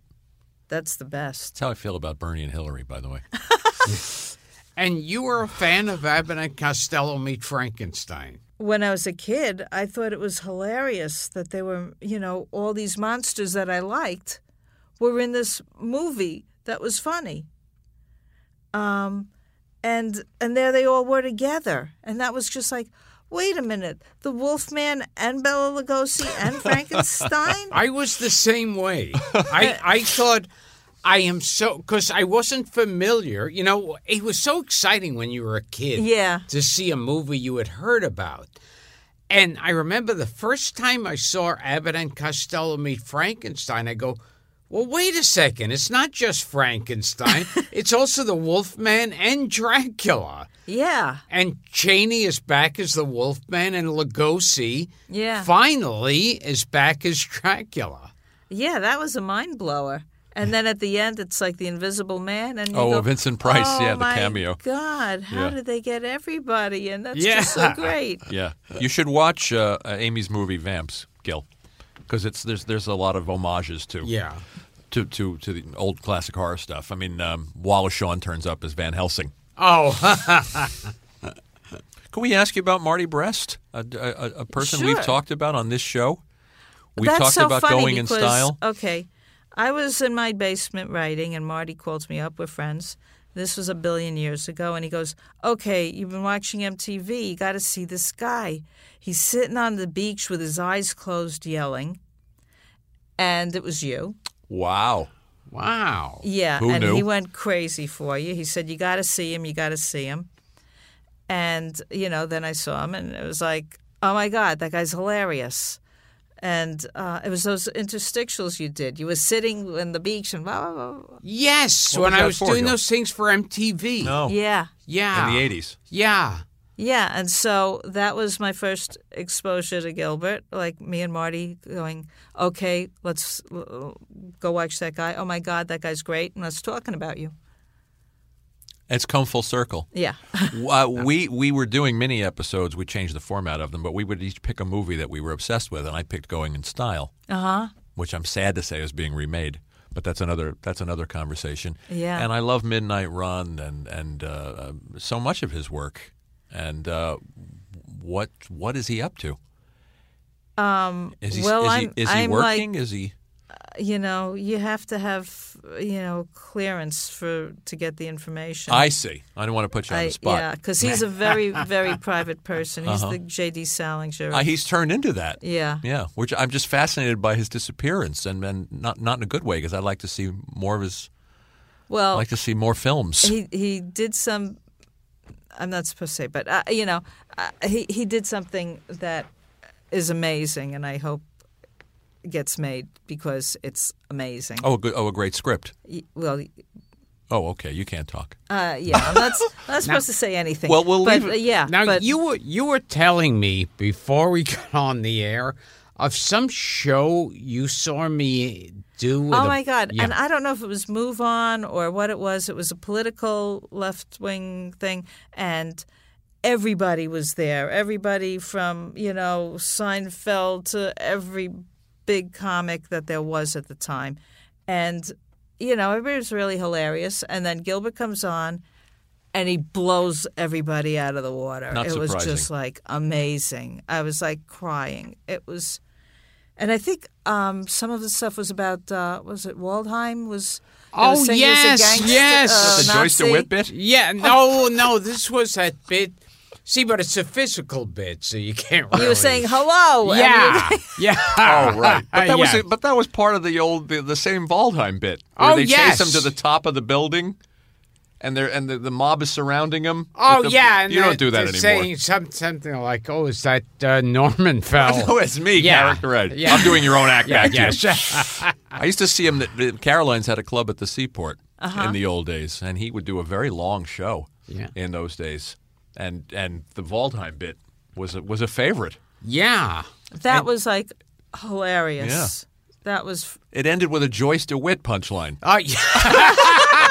That's the best. That's how I feel about Bernie and Hillary, by the way. And you were a fan of Abbott and Costello Meet Frankenstein. when I was a kid, I thought it was hilarious that there were, you know, all these monsters that I liked were in this movie that was funny. Um, and and there they all were together, and that was just like, wait a minute, the Wolfman and Bela Lugosi and Frankenstein. I was the same way. I, I thought I am so because I wasn't familiar. You know, it was so exciting when you were a kid. Yeah. To see a movie you had heard about. And I remember the first time I saw Abbott and Costello meet Frankenstein, I go, well, wait a second. It's not just Frankenstein, it's also the Wolfman and Dracula. yeah, And Chaney is back as the Wolfman, and Lugosi Yeah. finally is back as Dracula. yeah, that was a mind blower. And then at the end, it's like the Invisible Man, and you Oh, go, Vincent Price, oh, yeah, the my cameo. God, how Yeah. did they get everybody? And that's Yeah. just so great. Yeah, you should watch uh, Amy's movie Vamps, Gil, because it's there's there's a lot of homages to Yeah. to to to the old classic horror stuff. I mean, um, Wallace Shawn turns up as Van Helsing. Oh, Can we ask you about Marty Brest, a, a, a person we've talked about on this show? We That's talked so about funny going in style. Okay, I was in my basement writing, and Marty calls me up. We're friends, This was a billion years ago. And he goes, Okay, you've been watching MTV. You got to see this guy. He's sitting on the beach with his eyes closed, yelling. And it was you. Wow. Wow. Yeah. Who and knew? he went crazy for you. He said, You got to see him. You got to see him. And, you know, then I saw him and it was like, Oh my God, that guy's hilarious. And uh, it was those interstitials you did. You were sitting on the beach and blah, blah, blah, blah. Yes, What when was I that was for, doing Gil? those things for MTV. No. Yeah. Yeah. In the 80s. Yeah. Yeah, and so that was my first exposure to Gilbert. Like me and Marty going, okay, let's uh, go watch that guy. Oh my God, that guy's great, and let's talking about you. It's come full circle. Yeah, uh, we we were doing mini episodes. We changed the format of them, but we would each pick a movie that we were obsessed with, and I picked Going in Style, uh huh. which I'm sad to say is being remade. But that's another that's another conversation. Yeah. And I love Midnight Run and and uh, uh, so much of his work. And uh, what what is he up to? Um, Is he well, is I'm, he, is he I'm working? like, is he? You know, you have to have, you know, clearance for to get the information. I see. I don't want to put you on the spot. yeah, because he's a very, very private person. He's the J.D. Salinger. Uh, he's turned into that. yeah, Yeah, which I'm just fascinated by his disappearance, and, and not not in a good way because I'd like to see more of his. well, I'd like to see more films. he he did some. I'm not supposed to say, but uh, you know, uh, he he did something that is amazing, and I hope gets made because it's amazing. oh, a good, oh, a great script. Y- Well, Oh, okay, you can't talk. uh, yeah, I'm not, I'm not supposed to say anything. Well, we'll but, leave it- uh, yeah, Now but you were you were telling me before we got on the air of some show you saw me do. With Oh a- my God! Yeah. And I don't know if it was MoveOn or what it was. It was a political left wing thing, and everybody was there. Everybody from you know Seinfeld to every big comic that there was at the time, and you know everybody was really hilarious. And then Gilbert comes on. And he blows everybody out of the water. Not it was just like amazing. I was like crying. It was, and I think um, some of the stuff was about uh, was it Waldheim was. they were Oh, saying he a yes, gangster, yes. uh, the Joyce Nazi. DeWitt bit. Yeah, no, no, this was that bit. See, but it's a physical bit, so you can't. Really... He was saying hello. Yeah, yeah. Oh, right. But that was Yeah. but that was part of the old the, the same Waldheim bit. Where Oh, they yes. chase him to the top of the building, and they're and the, the mob is surrounding him. Oh the- yeah, and you don't do that they're anymore. Saying some, something like, "Oh, is that uh, Norman Fell?" Oh, it's me, Yeah. character Red. Yeah. I'm doing your own act yeah, back yes. here. I used to see him. That Caroline's had a club at the Seaport Uh-huh. in the old days, and he would do a very long show Yeah. in those days. And and the Waldheim bit was a, was a favorite. yeah. that was like hilarious. That was It ended with a Joyce DeWitt punchline. Oh, yeah.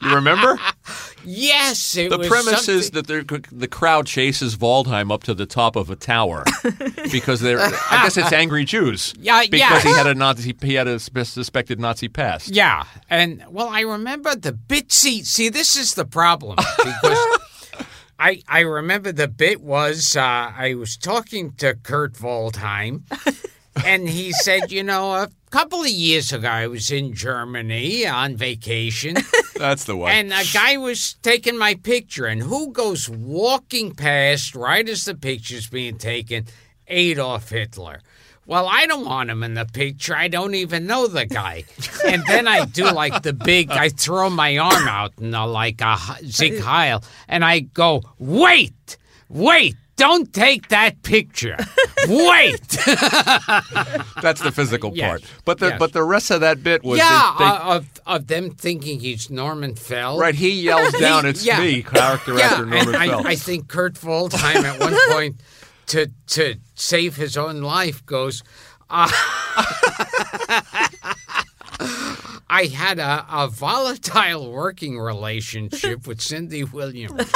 You remember? yes. It The premise is something- that the the crowd chases Waldheim up to the top of a tower because they're. I guess it's angry Jews. Yeah, because he had a Nazi. He had a suspected Nazi past. Yeah, and well, I remember the bit. See, see, this is the problem because I I remember the bit was uh, I was talking to Kurt Waldheim, and he said, you know, a couple of years ago I was in Germany on vacation, That's the one. and a guy was taking my picture, and who goes walking past right as the picture's being taken? Adolf Hitler. Well, I don't want him in the picture. I don't even know the guy. And then I do like the big, I throw my arm out and like a Sieg Heil, and I go, wait, wait, don't take that picture. Wait. That's the physical Yes. part. But the Yes. but the rest of that bit was yeah, they- they- uh, of, of them thinking he's Norman Fell. right. He yells down, "It's Yeah. me, character Yeah, actor Norman Fell." I, I think Kurt Waldheim at one point to to save his own life goes. Uh, I had a, a volatile working relationship with Cindy Williams.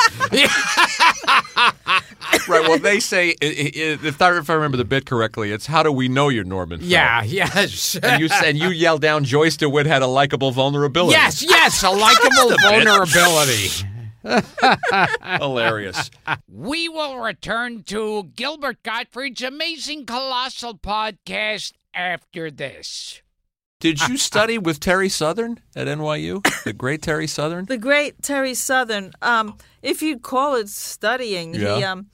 right. Well, they say i- i- if I, if I remember the bit correctly, it's how do we know you're Norman? Fell? yeah, yes. And you and you yell down, Joyce DeWitt had a likable vulnerability. yes, yes, a likable vulnerability. hilarious. We will return to Gilbert Gottfried's amazing colossal podcast after this. Did you study with Terry Southern at NYU? The great Terry Southern? The great Terry Southern. Um, if you'd call it studying, he Yeah. um,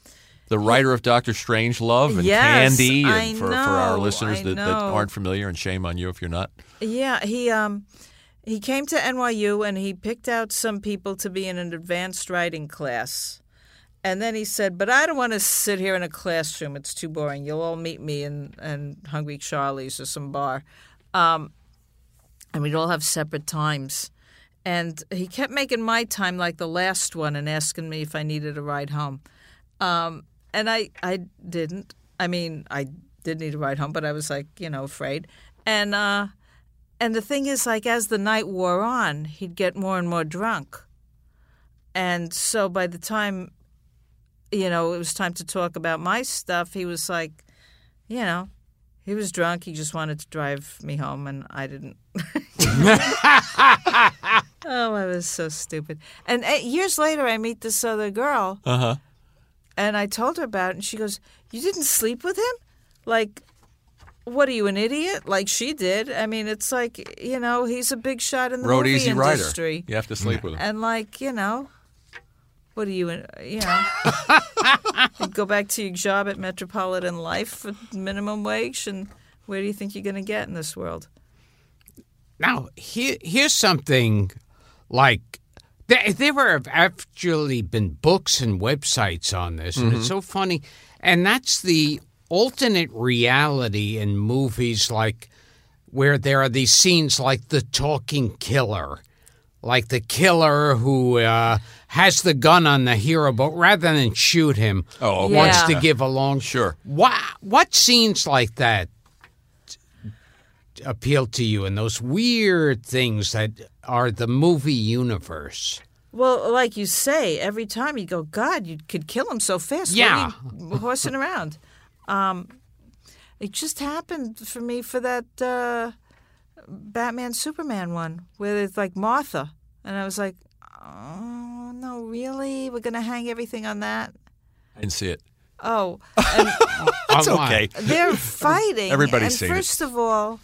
The writer of Doctor Strangelove and Yes, Candy, and I for, for our listeners that, that aren't familiar, and shame on you if you're not. Yeah, he um he came to NYU and he picked out some people to be in an advanced writing class. And then he said, "But I don't want to sit here in a classroom. It's too boring. You'll all meet me in, in Hungry Charlie's or some bar, um, and we'd all have separate times." And he kept making my time like the last one and asking me if I needed a ride home. Um, and I, I didn't. I mean, I did need a ride home, but I was like, you know, afraid. And uh, and the thing is, like, as the night wore on, he'd get more and more drunk. And so by the time, you know, it was time to talk about my stuff, he was like, you know, he was drunk. He just wanted to drive me home, and I didn't. oh, I was so stupid. And uh, years later, I meet this other girl, Uh huh. and I told her about it, and she goes, You didn't sleep with him? Like, what are you, an idiot? Like she did. I mean, it's like, you know, he's a big shot in the Road movie Easy industry. Rider. You have to sleep with him. And, like, you know, what are you, you know, you go back to your job at Metropolitan Life for minimum wage, and where do you think you're going to get in this world? Now, here, here's something like there, there have actually been books and websites on this, and it's mm-hmm. so funny. And that's the alternate reality in movies like where there are these scenes like the talking killer, like the killer who uh, has the gun on the hero, but rather than shoot him, Oh, okay. wants Yeah. to give a long Sure. What what scenes like that appeal to you, and those weird things that are the movie universe? Well, like you say, every time you go, God, you could kill him so fast. Yeah. What are you horsing around. Um, it just happened for me for that uh, Batman Superman one where it's like Martha, and I was like, oh no, really? We're gonna hang everything on that? I didn't see it. Oh, and It's Oh, okay. they're fighting. Everybody's and seen it. first of all,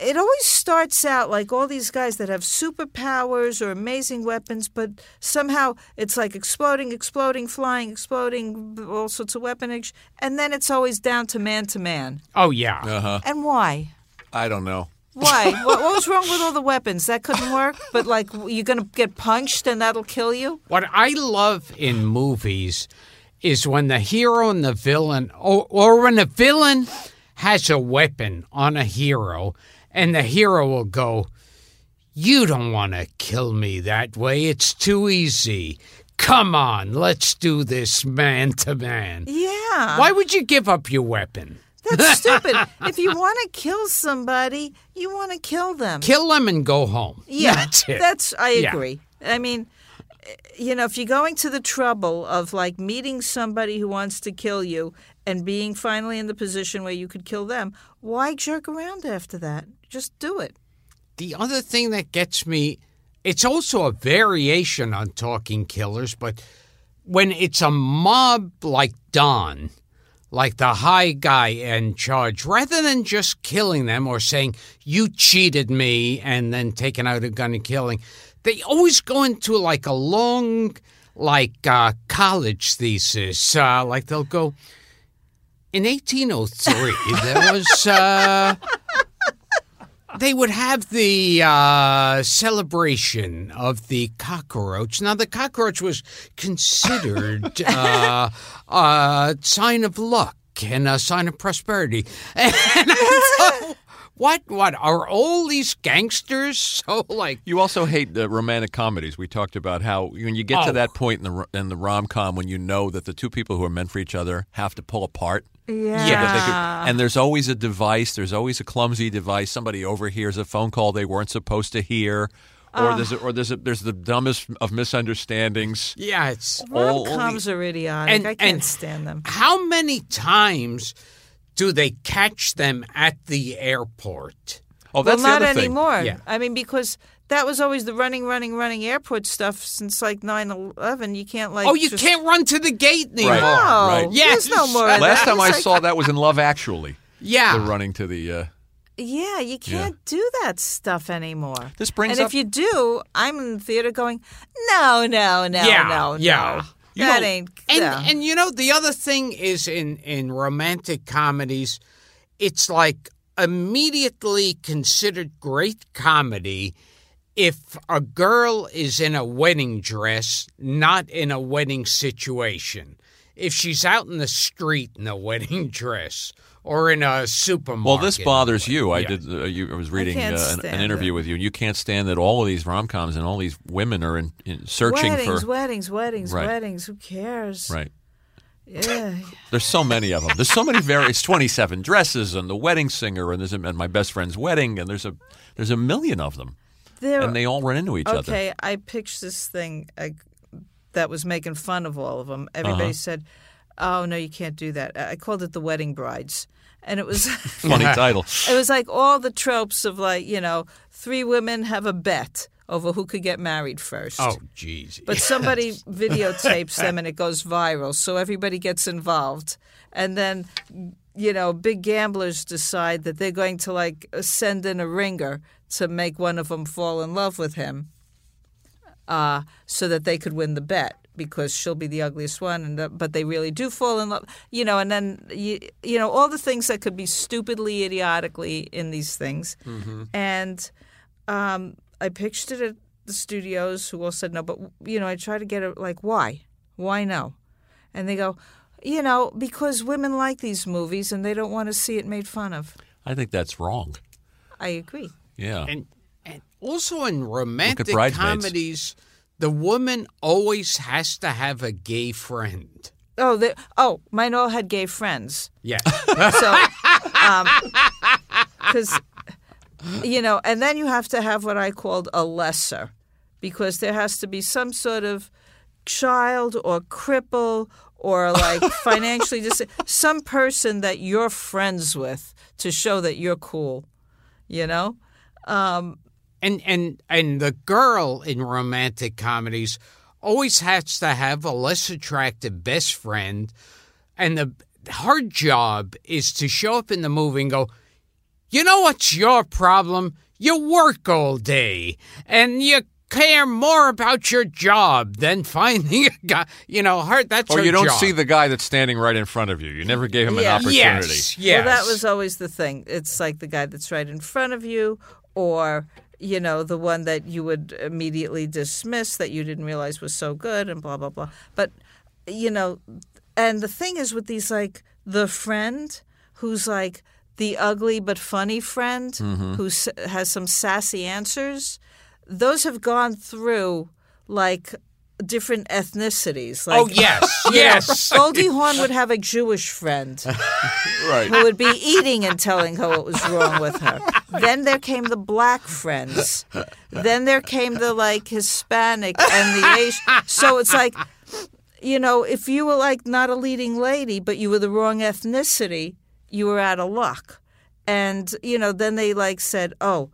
it always starts out like all these guys that have superpowers or amazing weapons, but somehow it's like exploding, exploding, flying, exploding, all sorts of weaponage, and then it's always down to man to man. Oh yeah, Uh-huh. And why? I don't know. Why? what, what was wrong with all the weapons? That couldn't work. But like, you're gonna get punched and that'll kill you. what I love in movies is when the hero and the villain, or, or when the villain has a weapon on a hero, and the hero will go, "You don't want to kill me that way. It's too easy." Come on, let's do this man to man. Yeah. Why would you give up your weapon? That's stupid. if you want to kill somebody, you want to kill them. Kill them and go home. Yeah, That's. That's I Yeah. agree. I mean, eh, you know, if you're going to the trouble of like meeting somebody who wants to kill you and being finally in the position where you could kill them, why jerk around after that? Just do it. The other thing that gets me, it's also a variation on talking killers, but when it's a mob like Don, like the high guy in charge, rather than just killing them or saying, you cheated me, and then taking out a gun and killing, they always go into like a long, like uh, college thesis. Uh, like they'll go, in 1803, there was. Uh, they would have the uh, celebration of the cockroach. Now, the cockroach was considered uh, a sign of luck and a sign of prosperity. And thought, what? What are all these gangsters so like? You also hate the romantic comedies. We talked about how when you get Oh. to that point in the in the rom com when you know that the two people who are meant for each other have to pull apart. Yeah. so they could- and there's always a device. There's always a clumsy device. Somebody overhears a phone call they weren't supposed to hear, or there's a, or there's a, there's the dumbest of misunderstandings. Yeah, it's all- Rom coms are idiotic. And- I can't and- stand them. how many times do they catch them at the airport? Oh, that's well, not the other thing. anymore. Yeah. I mean, because that was always the running, running, running airport stuff since like 9-11. You can't like. oh, you just- can't run to the gate anymore. Right. No, Right. Yes. there's no more. of Last that. time I like- saw that was in Love Actually. Yeah. They're running to the. Uh, Yeah, you can't do that stuff anymore. This brings up. and up- if you do, I'm in the theater going, no, no, no, Yeah, no, yeah. no. that ain't. And yeah. and you know the other thing is in in romantic comedies, it's like immediately considered great comedy if a girl is in a wedding dress, not in a wedding situation. If she's out in the street in a wedding dress or in a supermarket. Well, this bothers you. I Yeah. did. Uh, you, I was reading can't uh, an, an interview it. with you, and you can't stand that all of these rom coms and all these women are in, in searching weddings, for. weddings, weddings, Right. weddings. Who cares? Right. Yeah. There's so many of them. There's so many various 27 dresses and the wedding singer and there's a, and my best friend's wedding and there's a there's a million of them There, and they all run into each other. okay, I pitched this thing uh, that was making fun of all of them. Everybody Uh-huh. said, "Oh no, you can't do that." I called it the Wedding Brides, and it was Funny title. it was like all the tropes of like you know three women have a bet over who could get married first. Oh, jeez. But somebody videotapes them and it goes viral, so everybody gets involved. And then, you know, big gamblers decide that they're going to like send in a ringer to make one of them fall in love with him, uh, so that they could win the bet because she'll be the ugliest one. And the, but they really do fall in love, you know. And then you, you know all the things that could be stupidly, idiotically in these things, and um, I pitched it at the studios, who all said no. But you know, I try to get it like, why, why no? And they go, you know, because women like these movies and they don't want to see it made fun of. I think that's wrong. I agree. Yeah. and and also in romantic comedies, the woman always has to have a gay friend. Oh, they, oh, mine all had gay friends. Yeah. So, um, because you know, and then you have to have what I called a lesser, because there has to be some sort of child or cripple or like financially dis some person that you're friends with to show that you're cool. You know, um, and and and the girl in romantic comedies always has to have a less attractive best friend and the her job is to show up in the movie and go you know what's your problem you work all day and you care more about your job than finding a guy you know her that's oh, or her you don't job. see the guy that's standing right in front of you. You never gave him Yeah. an opportunity. yes yes Well, that was always the thing. It's like the guy that's right in front of you, or you know, the one that you would immediately dismiss that you didn't realize was so good, and blah blah blah. But you know, and the thing is with these like the friend who's like the ugly but funny friend mm-hmm. who s- has some sassy answers. Those have gone through like different ethnicities. Oh, like, oh yes you know, yes Goldie Hawn would have a Jewish friend Right. who would be eating and telling her what was wrong with her. Then there came the black friends. Then there came the like Hispanic and the Asian. So it's like, you know, if you were like not a leading lady, but you were the wrong ethnicity, you were out of luck. And, you know, then they like said, oh,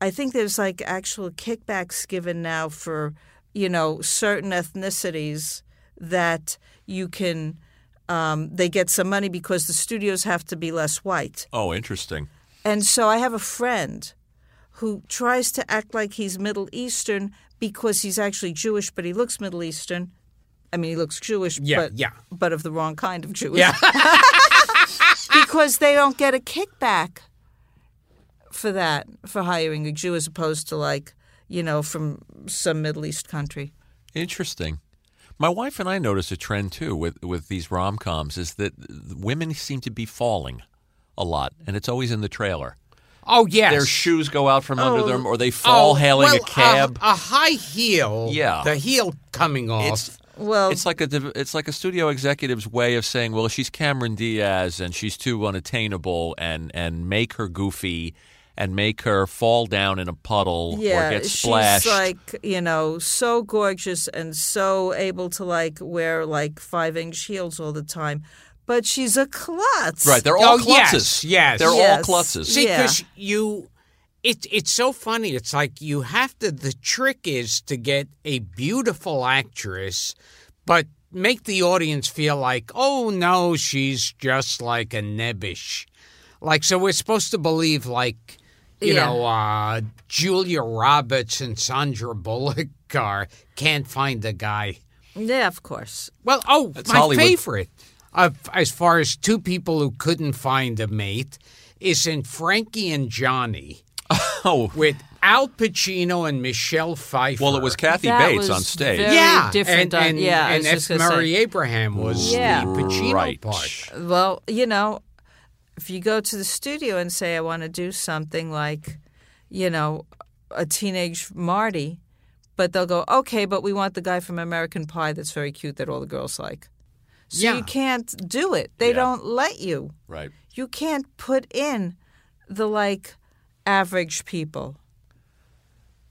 I think there's like actual kickbacks given now for, you know, certain ethnicities that you can um, they get some money because the studios have to be less white. Oh, interesting. And so I have a friend who tries to act like he's Middle Eastern because he's actually Jewish, but he looks Middle Eastern. I mean, he looks Jewish, Yeah, but yeah. but of the wrong kind of Jewish. yeah because they don't get a kickback for that for hiring a Jew as opposed to like you know from some Middle East country. Interesting. My wife and I notice a trend too with with these rom coms is that women seem to be falling a lot, and it's always in the trailer. oh yes Their shoes go out from under Oh. them, or they fall oh, hailing well, a cab. A, high heel. Yeah. The heel coming off. it's Well, it's like a it's like a studio executive's way of saying, well, she's Cameron Diaz and she's too unattainable, and and make her goofy, and make her fall down in a puddle yeah, or get splashed. she's like you know so gorgeous and so able to like wear like five inch heels all the time, but she's a klutz. right, they're all Oh, yes, klutzes. yes. they're Yes. all klutzes. See, Yeah. because you, it, it's so funny. It's like you have to. The trick is to get a beautiful actress, but make the audience feel like, oh no, she's just like a nebbish. Like, so we're supposed to believe, like, you Yeah. know, uh, Julia Roberts and Sandra Bullock are can't find a guy. Yeah, of course. Well, oh, That's my Hollywood. favorite, uh, as far as two people who couldn't find a mate, is in Frankie and Johnny Oh, with Al Pacino and Michelle Pfeiffer. well, it was Kathy That Bates was on stage. very yeah, different and, on- and, yeah, I and was just gonna say. Murray Abraham was Yeah. the Pacino Right. part. Well, you know, if you go to the studio and say, I want to do something like, you know, a teenage Marty, but they'll go, okay, but we want the guy from American Pie that's very cute that all the girls like. So Yeah. you can't do it. They Yeah. don't let you. Right. You can't put in the like average people.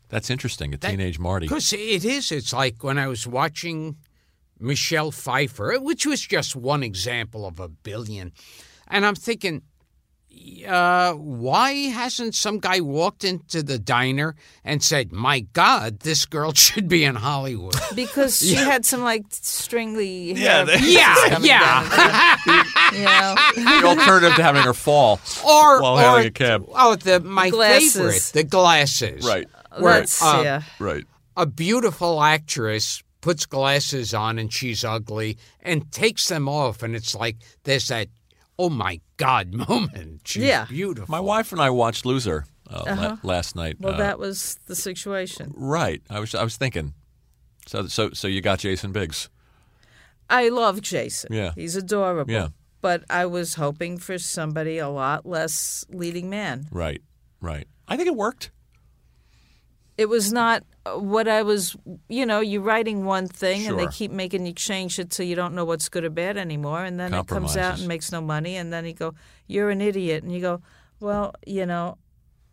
That's interesting. A teenage Marty. Because it is. It's like when I was watching Michelle Pfeiffer, which was just one example of a billion. And I'm thinking, uh, why hasn't some guy walked into the diner and said, my God, this girl should be in Hollywood? Because she had some like stringly Yeah, hair they- Yeah, yeah. down, you know. the alternative to having her fall or, while or hailing a cab. Oh, the, my Glasses. favorite, the glasses. Right. That's uh, yeah. Right. a beautiful actress puts glasses on and she's ugly and takes them off and it's like there's that oh my god moment she's Yeah. beautiful My wife and I watched Loser uh, la- last night. Well, Uh, that was the situation. right. I was I was thinking. So so so you got Jason Biggs. I love Jason. Yeah. He's adorable. Yeah. But I was hoping for somebody a lot less leading man. Right. Right. I think it worked. It was not what I was, you know, you're writing one thing and they keep making you change it so you don't know what's good or bad anymore. And then it comes out and makes no money. And then you go, you're an idiot. And you go, well, you know,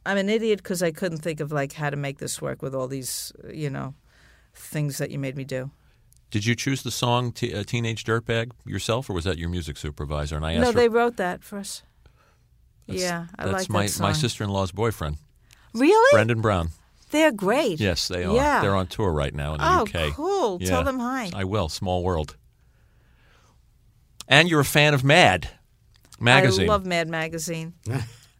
I'm an idiot because I couldn't think of like how to make this work with all these, you know, things that you made me do. Did you choose the song T- uh, "Teenage Dirtbag" yourself, or was that your music supervisor? And I asked No, her. they wrote that for us. That's- yeah, I that's like my that song. my sister-in-law's boyfriend, Really? Brendan Brown. They're great. Yes, they are. Yeah. They're on tour right now in the UK. Oh, UK. cool. Yeah. Tell them hi. I will. Small world. And you're a fan of Mad magazine. I love Mad Magazine.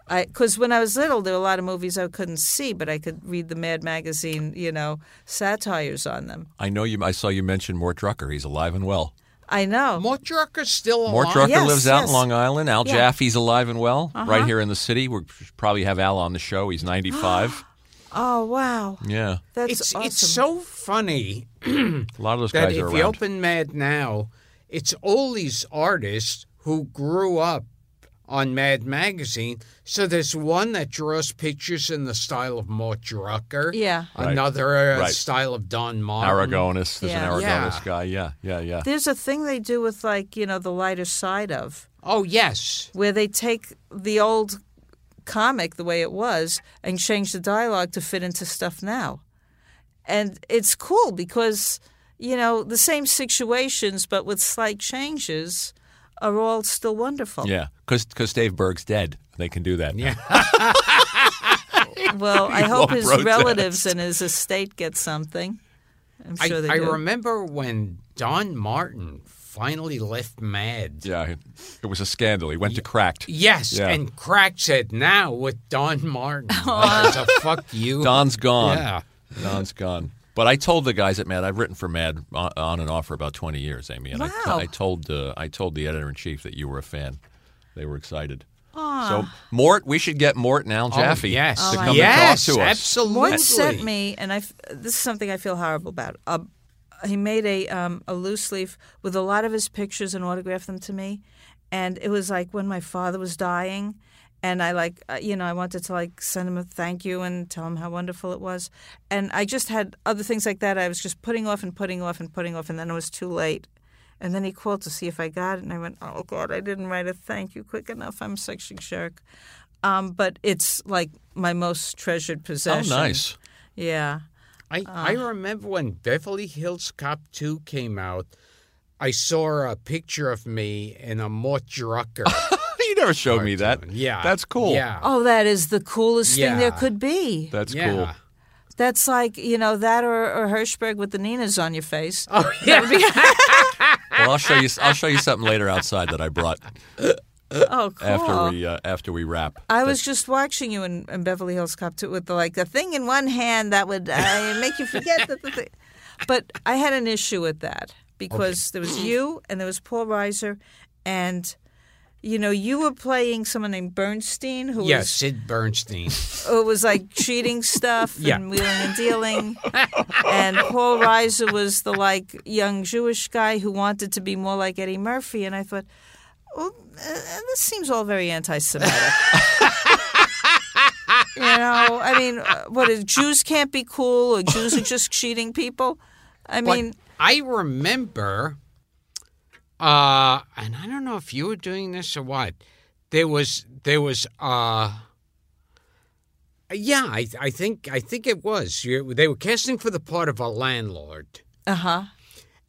Because when I was little, there were a lot of movies I couldn't see, but I could read the Mad Magazine, you know, satires on them. I know you. I saw you mention Mort Drucker. He's alive and well. I know. Mort Drucker's still alive. Mort. Drucker Yes, lives out in Long Island. Al Yeah. Jaffee's alive and well, Uh-huh. right here in the city. We'll probably have Al on the show. He's 95. Oh, wow. yeah, That's it's awesome. it's so funny a lot of those that guys if are you open Mad Now, it's all these artists who grew up on Mad Magazine. So there's one that draws pictures in the style of Mort Drucker. Yeah. Right. Another uh, Right. style of Don Martin. Aragonés. There's Yeah. an Aragonés Yeah. guy. Yeah, yeah, yeah. There's a thing they do with, like, you know, the lighter side of, Oh yes. where they take the old comic the way it was and change the dialogue to fit into stuff now. And it's cool because, you know, the same situations but with slight changes are all still wonderful. Yeah, because Dave Berg's dead. They can do that. Yeah. Well, I hope his protest. relatives and his estate get something. I'm I, sure they do. I do. remember when Don Martin finally left Mad. Yeah, it was a scandal. He went to cracked. Yes, Yeah. and Crack said now with Don Martin. Well, so fuck you. Don's gone. Yeah. Don's gone. But I told the guys at Mad, I've written for Mad on, on and off for about 20 years, Amy. And I, Wow. I told uh, I told the editor in chief that you were a fan. They were excited. So Mort, we should get Mort and Al Jaffee Oh, yes. to Oh, come yes, and talk to us. absolutely. Mort sent me, and I. f- This is something I feel horrible about. Uh, he made a um, a loose leaf with a lot of his pictures and autographed them to me, and it was like when my father was dying, and I like uh, you know I wanted to like send him a thank you and tell him how wonderful it was, and I just had other things like that. I was just putting off and putting off and putting off, and then it was too late. And then he called to see if I got it, and I went, "Oh God, I didn't write a thank you quick enough. I'm such a jerk." Um, but it's like my most treasured possession. Oh, possession. nice. Yeah. I, I ah. remember when Beverly Hills Cop 2 came out, I saw a picture of me in a Mort Drucker. you never showed me that. Yeah. That's cool. Yeah. Oh, that is the coolest thing there could be. That's yeah. cool. That's like you know that or, or Hirschberg with the Ninas on your face. Oh, yeah. Well, I'll show you. I'll show you something later outside that I brought. Oh, cool. after we uh, after we wrap. I was just watching you in, in Beverly Hills Cop 2 with the, like a thing in one hand that would uh, make you forget that the thing. But I had an issue with that because there was you and there was Paul Reiser, and you know you were playing someone named Bernstein who Yes, was Sid Bernstein. who was like cheating stuff Yeah. and wheeling and dealing, and Paul Reiser was the like young Jewish guy who wanted to be more like Eddie Murphy, and I thought. Well, uh, this seems all very anti-Semitic. You know, I mean, uh, what is Jews can't be cool or Jews are just cheating people? I But mean, I remember, uh, and I don't know if you were doing this or what. There was there was uh, yeah, I I think I think it was. You- They were casting for the part of a landlord, uh huh.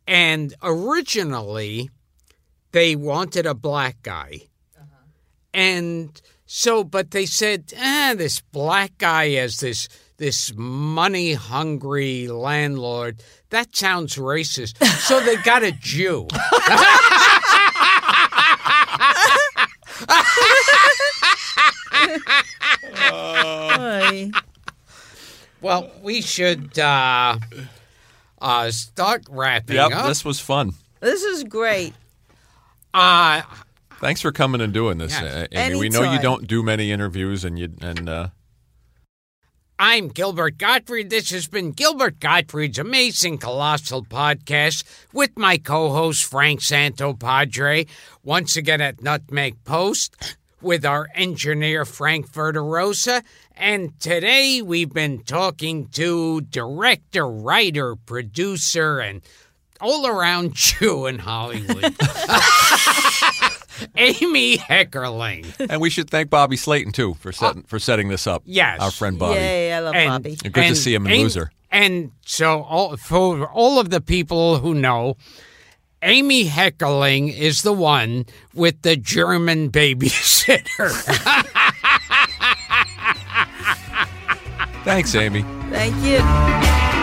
and originally they wanted a black guy, and so but they said, ah, this black guy as this this money hungry landlord. That sounds racist. So they got a Jew. Oy. Well, we should uh, uh, start wrapping Yep, up. this was fun. This is great. Uh, Thanks for coming and doing this, Yes. uh, Amy. We know you don't do many interviews, and you and uh, I'm Gilbert Gottfried. This has been Gilbert Gottfried's amazing colossal podcast with my co-host Frank Santopadre. Once again at Nutmeg Post with our engineer Frank Verderosa. And today we've been talking to director, writer, producer, and all-around Jew in Hollywood. Amy Heckerling. and we should thank Bobby Slayton too for setting uh, for setting this up. Yes. our friend Bobby. Yay, I love And- Bobby. Good to see him in Amy- Loser. And so, all, for all of the people who know, Amy Heckerling is the one with the German babysitter. Thanks, Amy. Thank you.